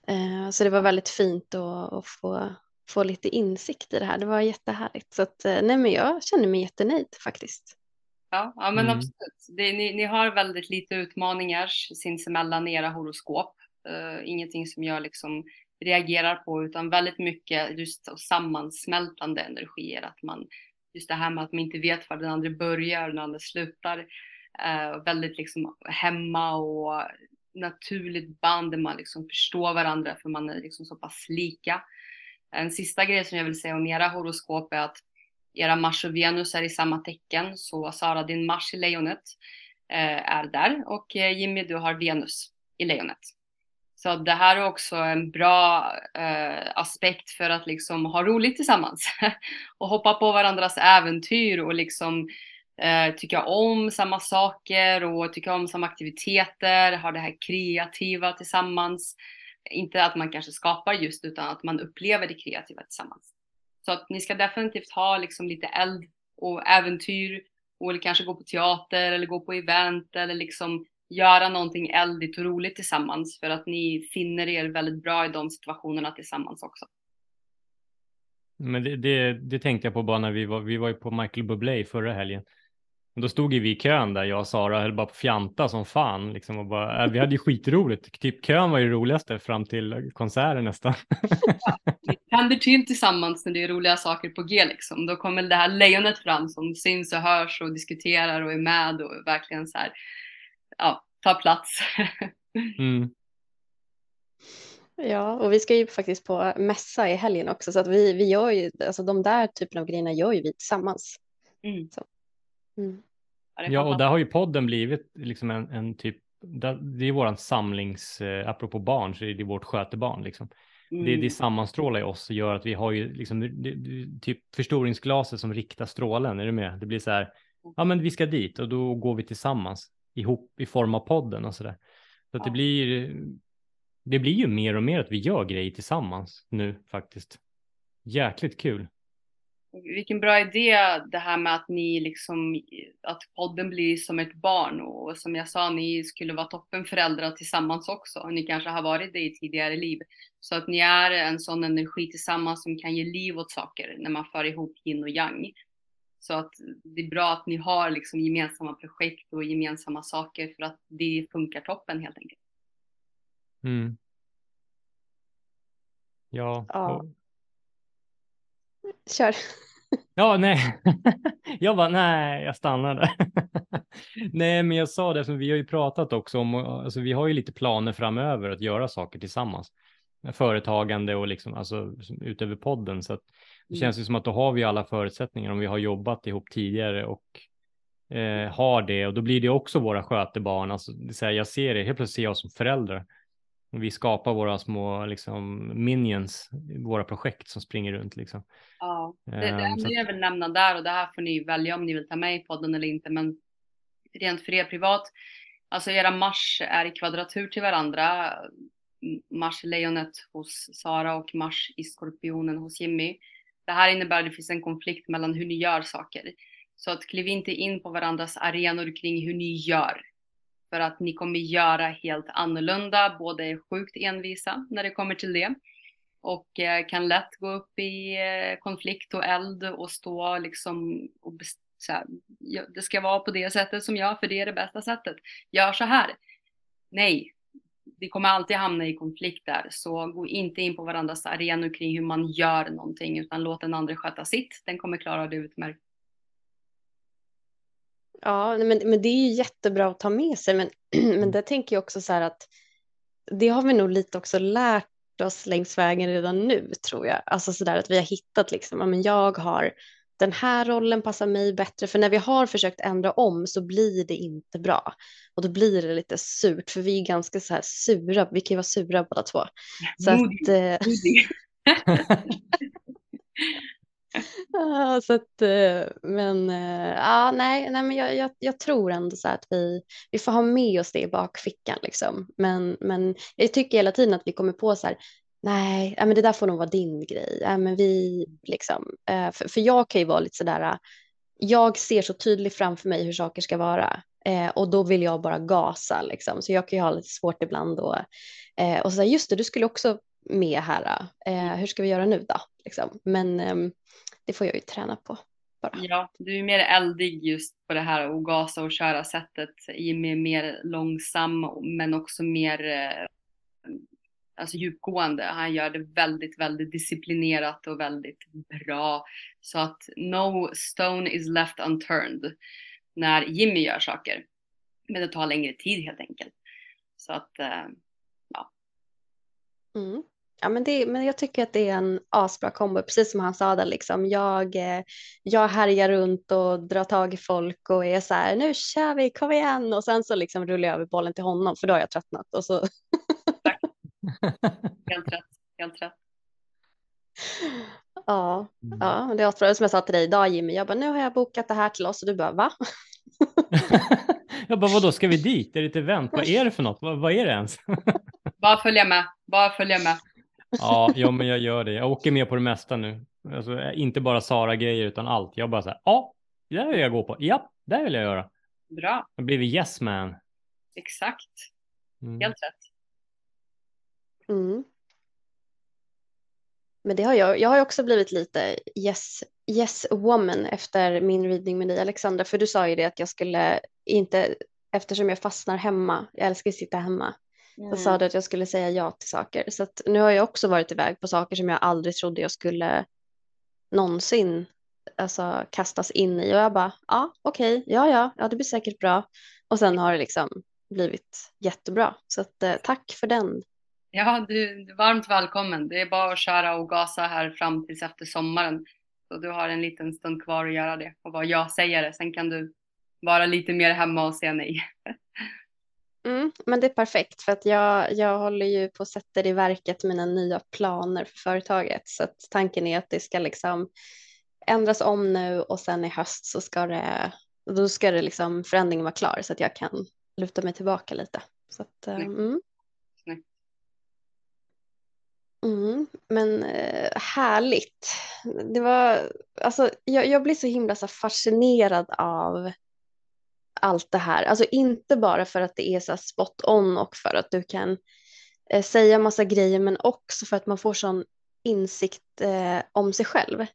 Eh, så det var väldigt fint att, att, få, få lite insikt i det här. Det var jättehärligt. Så att, eh, nej, men jag känner mig jättenöjd faktiskt. Ja, ja men mm. absolut. Det, ni, ni har väldigt lite utmaningar sinsemellan i era horoskop. Uh, ingenting som gör liksom reagerar på utan väldigt mycket just sammansmältande energier. Att man, just det här med att man inte vet var den andra börjar och den andra slutar. Uh, väldigt liksom hemma och naturligt band där man liksom förstår varandra för man är liksom så pass lika. En sista grej som jag vill säga om era horoskop är att era Mars och Venus är i samma tecken. Så Sara, din Mars i lejonet eh, är där och eh, Jimmy, du har Venus i lejonet. Så det här är också en bra eh, aspekt för att liksom ha roligt tillsammans och hoppa på varandras äventyr och liksom eh, tycka om samma saker och tycka om samma aktiviteter, ha det här kreativa tillsammans. Inte att man kanske skapar just utan att man upplever det kreativa tillsammans. Så att ni ska definitivt ha liksom lite eld och äventyr och kanske gå på teater eller gå på event eller liksom göra någonting eldigt och roligt tillsammans för att ni finner er väldigt bra i de situationerna tillsammans också. Men det, det, det tänkte jag på bara när vi var, vi var ju på Michael Bublé förra helgen. Då stod vi i kön där, jag och Sara höll bara på fjanta som fan. Liksom, och bara, äh, vi hade ju skitroligt. Typ kön var ju roligaste fram till konserten nästan. Vi tänder till tillsammans när det är roliga saker på G liksom. Då kommer det här lejonet fram som syns och hörs och diskuterar och är med och verkligen så här, ja, tar plats. Mm. Ja, och vi ska ju faktiskt på mässa i helgen också, så att vi, vi gör ju, alltså de där typen av grejerna gör ju vi tillsammans. Mm. Mm. Ja, och där har ju podden blivit liksom en, en typ, det är våran samlings, eh, apropå barn, så är det vårt skötebarn liksom. Mm. Det, det mm. sammanstrålar i oss och gör att vi har ju liksom, det, det, typ förstoringsglaset som riktar strålen, är du med? Det blir så här, ja men vi ska dit och då går vi tillsammans ihop i form av podden och så där. Så att det blir, det blir ju mer och mer att vi gör grejer tillsammans nu faktiskt. Jäkligt kul. Vilken bra idé det här med att ni liksom, att podden blir som ett barn och som jag sa, ni skulle vara toppenföräldrar tillsammans också. Ni kanske har varit det i tidigare liv. Så att ni är en sån energi tillsammans som kan ge liv åt saker när man för ihop yin och yang. Så att det är bra att ni har liksom gemensamma projekt och gemensamma saker för att det funkar toppen helt enkelt. Mm. Ja. ja. Kör. Ja, nej. jag bara, nej, jag stannade. nej, men jag sa det, för vi har ju pratat också om, alltså vi har ju lite planer framöver att göra saker tillsammans. Företagande och liksom, alltså utöver podden. Så att det mm. känns ju som att då har vi alla förutsättningar om vi har jobbat ihop tidigare och eh, har det. Och då blir det också våra skötebarn. Alltså, det så här, jag ser det, helt plötsligt ser jag som förälder. Vi skapar våra små liksom, minions, våra projekt som springer runt. Liksom. Ja, det, det enda um, jag vill nämna där och det här får ni välja om ni vill ta med i podden eller inte. Men rent för er privat, alltså era Mars är i kvadratur till varandra. Mars i lejonet hos Sara och Mars i skorpionen hos Jimmy. Det här innebär att det finns en konflikt mellan hur ni gör saker. Så att kliv inte in på varandras arenor kring hur ni gör. För att ni kommer göra helt annorlunda, båda är sjukt envisa när det kommer till det. Och eh, kan lätt gå upp i eh, konflikt och eld och stå liksom och så här, det ska vara på det sättet som jag, för det är det bästa sättet. Gör så här. Nej, vi kommer alltid hamna i konflikt där, så gå inte in på varandras arenor kring hur man gör någonting, utan låt den andra sköta sitt. Den kommer klara det utmärkt. Ja, men, men det är ju jättebra att ta med sig, men, men det tänker jag också så här att det har vi nog lite också lärt oss längs vägen redan nu, tror jag. Alltså så där att vi har hittat liksom, ja, men jag har den här rollen passar mig bättre. För när vi har försökt ändra om så blir det inte bra. Och då blir det lite surt, för vi är ganska så här sura. Vi kan ju vara sura båda två. Så att, eh... så att, eh, men eh, ja, nej, nej men jag, jag, jag, tror ändå så att vi, vi får ha med oss det i bakfickan liksom. Men, men jag tycker hela tiden att vi kommer på så här, nej, men det där får nog vara din grej. men vi, liksom, eh, för, för jag kan ju vara lite sådär, jag ser så tydligt framför mig hur saker ska vara eh, och då vill jag bara gasa liksom. Så jag kan ju ha lite svårt ibland då. Eh, och så här, just det, du skulle också med här. hur ska vi göra nu då? Liksom. Men ehm, det får jag ju träna på. Bara. Ja, du är mer eldig just på det här att gasa och köra sättet. Jimmy är mer långsam men också mer alltså djupgående. Han gör det väldigt, väldigt disciplinerat och väldigt bra. Så att no stone is left unturned när Jimmy gör saker. Men det tar längre tid helt enkelt. Så att, eh, ja. Mm. Ja, men, det, men jag tycker att det är en asbra kombo, precis som han sa där, liksom. jag, eh, jag härjar runt och drar tag i folk och är så här, nu kör vi, kom igen, och sen så liksom rullar jag över bollen till honom, för då har jag tröttnat. Och så... helt rätt, helt rätt. Ja, mm. ja, det var som jag sa till dig idag Jimmy, jag bara, nu har jag bokat det här till oss och du bara, va? jag bara, vadå, ska vi dit? Är det ett event? Vad är det för något? Vad, vad är det ens? bara följa med, bara följa med. Ja, ja, men jag gör det. Jag åker med på det mesta nu. Alltså, inte bara Sara-grejer utan allt. Jag bara så här, ja, det vill jag gå på. Ja, det vill jag göra. Bra. Jag blivit yes man. Exakt. Mm. Helt rätt. Mm. Men det har jag. Jag har också blivit lite yes, yes woman efter min reading med dig Alexandra. För du sa ju det att jag skulle inte, eftersom jag fastnar hemma, jag älskar att sitta hemma, Mm. Så sa du att jag skulle säga ja till saker. Så att nu har jag också varit iväg på saker som jag aldrig trodde jag skulle någonsin alltså, kastas in i. Och jag bara, ja okej, okay, ja ja, ja det blir säkert bra. Och sen har det liksom blivit jättebra. Så att, eh, tack för den. Ja, du är varmt välkommen. Det är bara att köra och gasa här fram tills efter sommaren. Så du har en liten stund kvar att göra det och vara ja-sägare. Sen kan du vara lite mer hemma och säga nej. Mm, men det är perfekt för att jag, jag håller ju på att sätta i verket mina nya planer för företaget. Så att tanken är att det ska liksom ändras om nu och sen i höst så ska det, då ska det liksom förändringen vara klar så att jag kan luta mig tillbaka lite. Så att, eh, mm. Mm, men eh, härligt. Det var, alltså, jag, jag blir så himla så fascinerad av allt det här. Alltså inte bara för att det är så spot on och för att du kan eh, säga massa grejer men också för att man får sån insikt eh, om sig själv.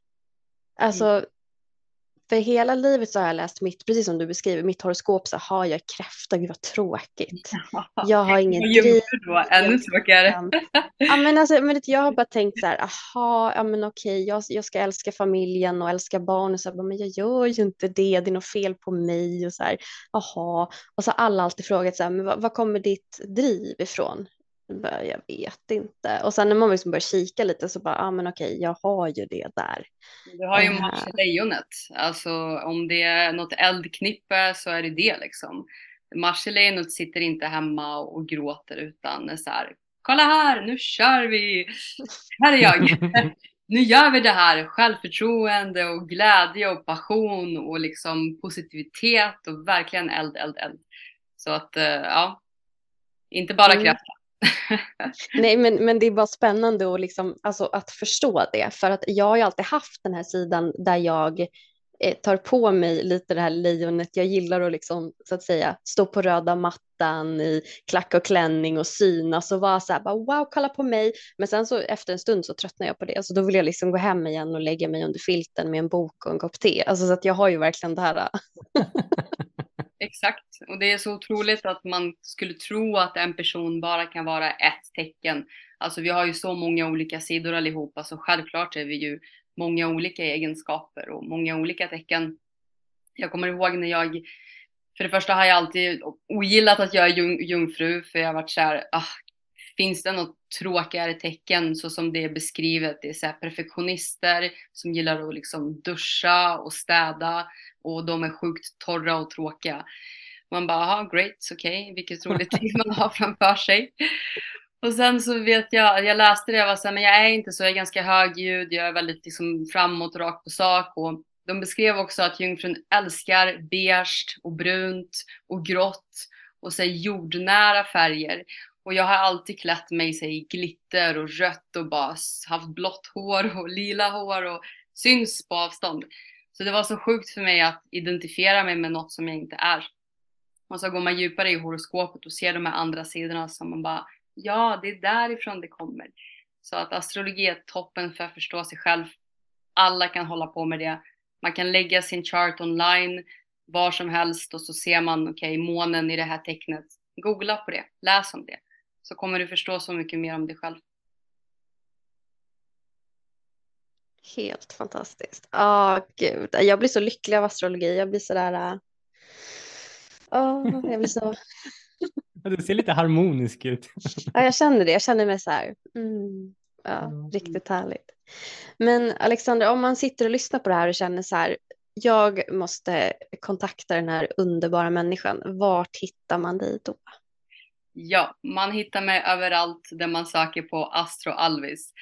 Alltså mm för hela livet så har jag läst mitt, precis som du beskriver, mitt horoskop så har jag kräfta, gud vad tråkigt. Jag har ingen driv. Ännu tråkigare. ja, men alltså, men jag har bara tänkt så här, aha, ja men okej, jag, jag ska älska familjen och älska barnen, så här, men jag gör ju inte det, det är något fel på mig och så här, aha. Och så har alla alltid frågat så här, men var kommer ditt driv ifrån? Jag vet inte. Och sen när man liksom börjar kika lite så bara, ja ah, men okej, jag har ju det där. Du har ju uh, Marselejonet. Alltså om det är något eldknippe så är det det liksom. Marselejonet sitter inte hemma och gråter utan är så här, kolla här, nu kör vi! Här är jag! nu gör vi det här! Självförtroende och glädje och passion och liksom positivitet och verkligen eld, eld, eld. Så att, uh, ja, inte bara mm. kraft. Nej, men, men det är bara spännande och liksom, alltså, att förstå det. För att jag har ju alltid haft den här sidan där jag eh, tar på mig lite det här lejonet. Jag gillar att liksom, så att säga, stå på röda mattan i klack och klänning och synas och vara så här, bara, wow, kolla på mig. Men sen så efter en stund så tröttnar jag på det. Så då vill jag liksom gå hem igen och lägga mig under filten med en bok och en kopp te. Alltså så att jag har ju verkligen det här. Exakt, och det är så otroligt att man skulle tro att en person bara kan vara ett tecken. Alltså vi har ju så många olika sidor allihopa, så självklart är vi ju många olika egenskaper och många olika tecken. Jag kommer ihåg när jag, för det första har jag alltid ogillat att jag är jung, jungfru, för jag har varit såhär, ah, finns det något tråkigare tecken så som det är beskrivet? Det är så perfektionister som gillar att liksom duscha och städa och de är sjukt torra och tråkiga. Man bara, aha, great, okej, okay. vilket roligt liv man har framför sig. Och sen så vet jag, jag läste det, jag var så här, men jag är inte så, jag är ganska högljudd, jag är väldigt liksom framåt, rakt på sak och de beskrev också att jungfrun älskar beige och brunt och grått och så jordnära färger. Och jag har alltid klätt mig i glitter och rött och bara haft blått hår och lila hår och syns på avstånd. Så det var så sjukt för mig att identifiera mig med något som jag inte är. Och så går man djupare i horoskopet och ser de här andra sidorna som man bara, ja, det är därifrån det kommer. Så att astrologi är toppen för att förstå sig själv. Alla kan hålla på med det. Man kan lägga sin chart online var som helst och så ser man, okej, okay, månen i det här tecknet. Googla på det, läs om det. så kommer du förstå så mycket mer om dig själv. Helt fantastiskt. Ja, oh, gud. Jag blir så lycklig av astrologi. Jag blir så där... Oh, jag blir så... Du ser lite harmonisk ut. ja, jag känner det. Jag känner mig så här. Mm, ja, mm. Riktigt härligt. Men Alexander, om man sitter och lyssnar på det här och känner så här. Jag måste kontakta den här underbara människan. Vart hittar man dig då? Ja, man hittar mig överallt där man söker på Astro Alvis.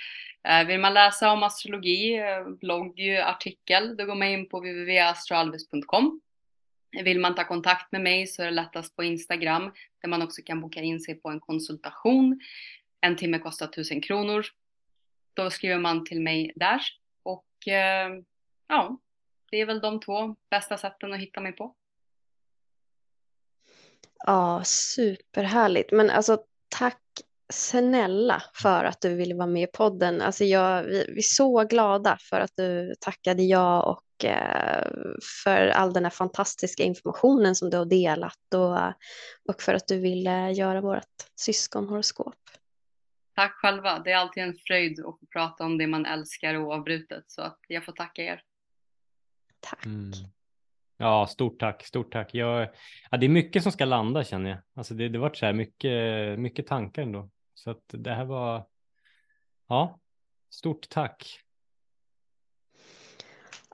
Eh, vill man läsa om astrologi, eh, blogg, artikel, då går man in på www.astroalvis.com. Vill man ta kontakt med mig så är det lättast på Instagram där man också kan boka in sig på en konsultation. En timme kostar 1000 kronor. Då skriver man till mig där och eh, ja, det är väl de två bästa sätten att hitta mig på. Ja, superhärligt. Men alltså tack snälla för att du ville vara med i podden. Alltså jag, vi, vi är så glada för att du tackade ja och eh, för all den här fantastiska informationen som du har delat och, och för att du ville göra vårt syskonhoroskop. Tack själva. Det är alltid en fröjd att få prata om det man älskar oavbrutet så att jag får tacka er. Tack. Mm. Ja, stort tack, stort tack. Jag, ja, det är mycket som ska landa känner jag. Alltså det, det varit så här mycket, mycket tankar ändå. Så att det här var, ja, stort tack.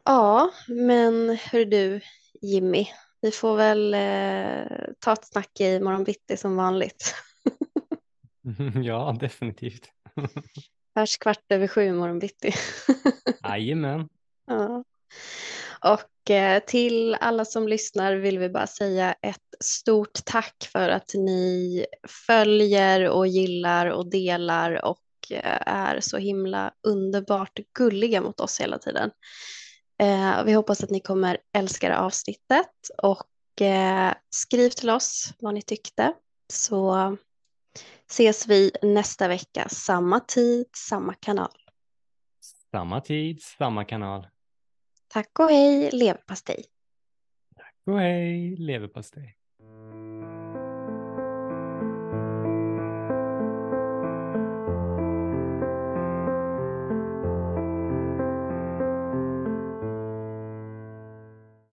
Ja, men hur du Jimmy, vi får väl eh, ta ett snack i morgon bitti som vanligt. ja, definitivt. Hörs kvart över sju morgon bitti. Jajamän. Ja. Och eh, till alla som lyssnar vill vi bara säga ett stort tack för att ni följer och gillar och delar och eh, är så himla underbart gulliga mot oss hela tiden. Eh, vi hoppas att ni kommer älska det avsnittet och skriv till oss vad ni tyckte så ses vi nästa vecka, samma tid, samma kanal. Samma tid, samma kanal. Tack och hej leverpastej. Tack och hej leverpastej.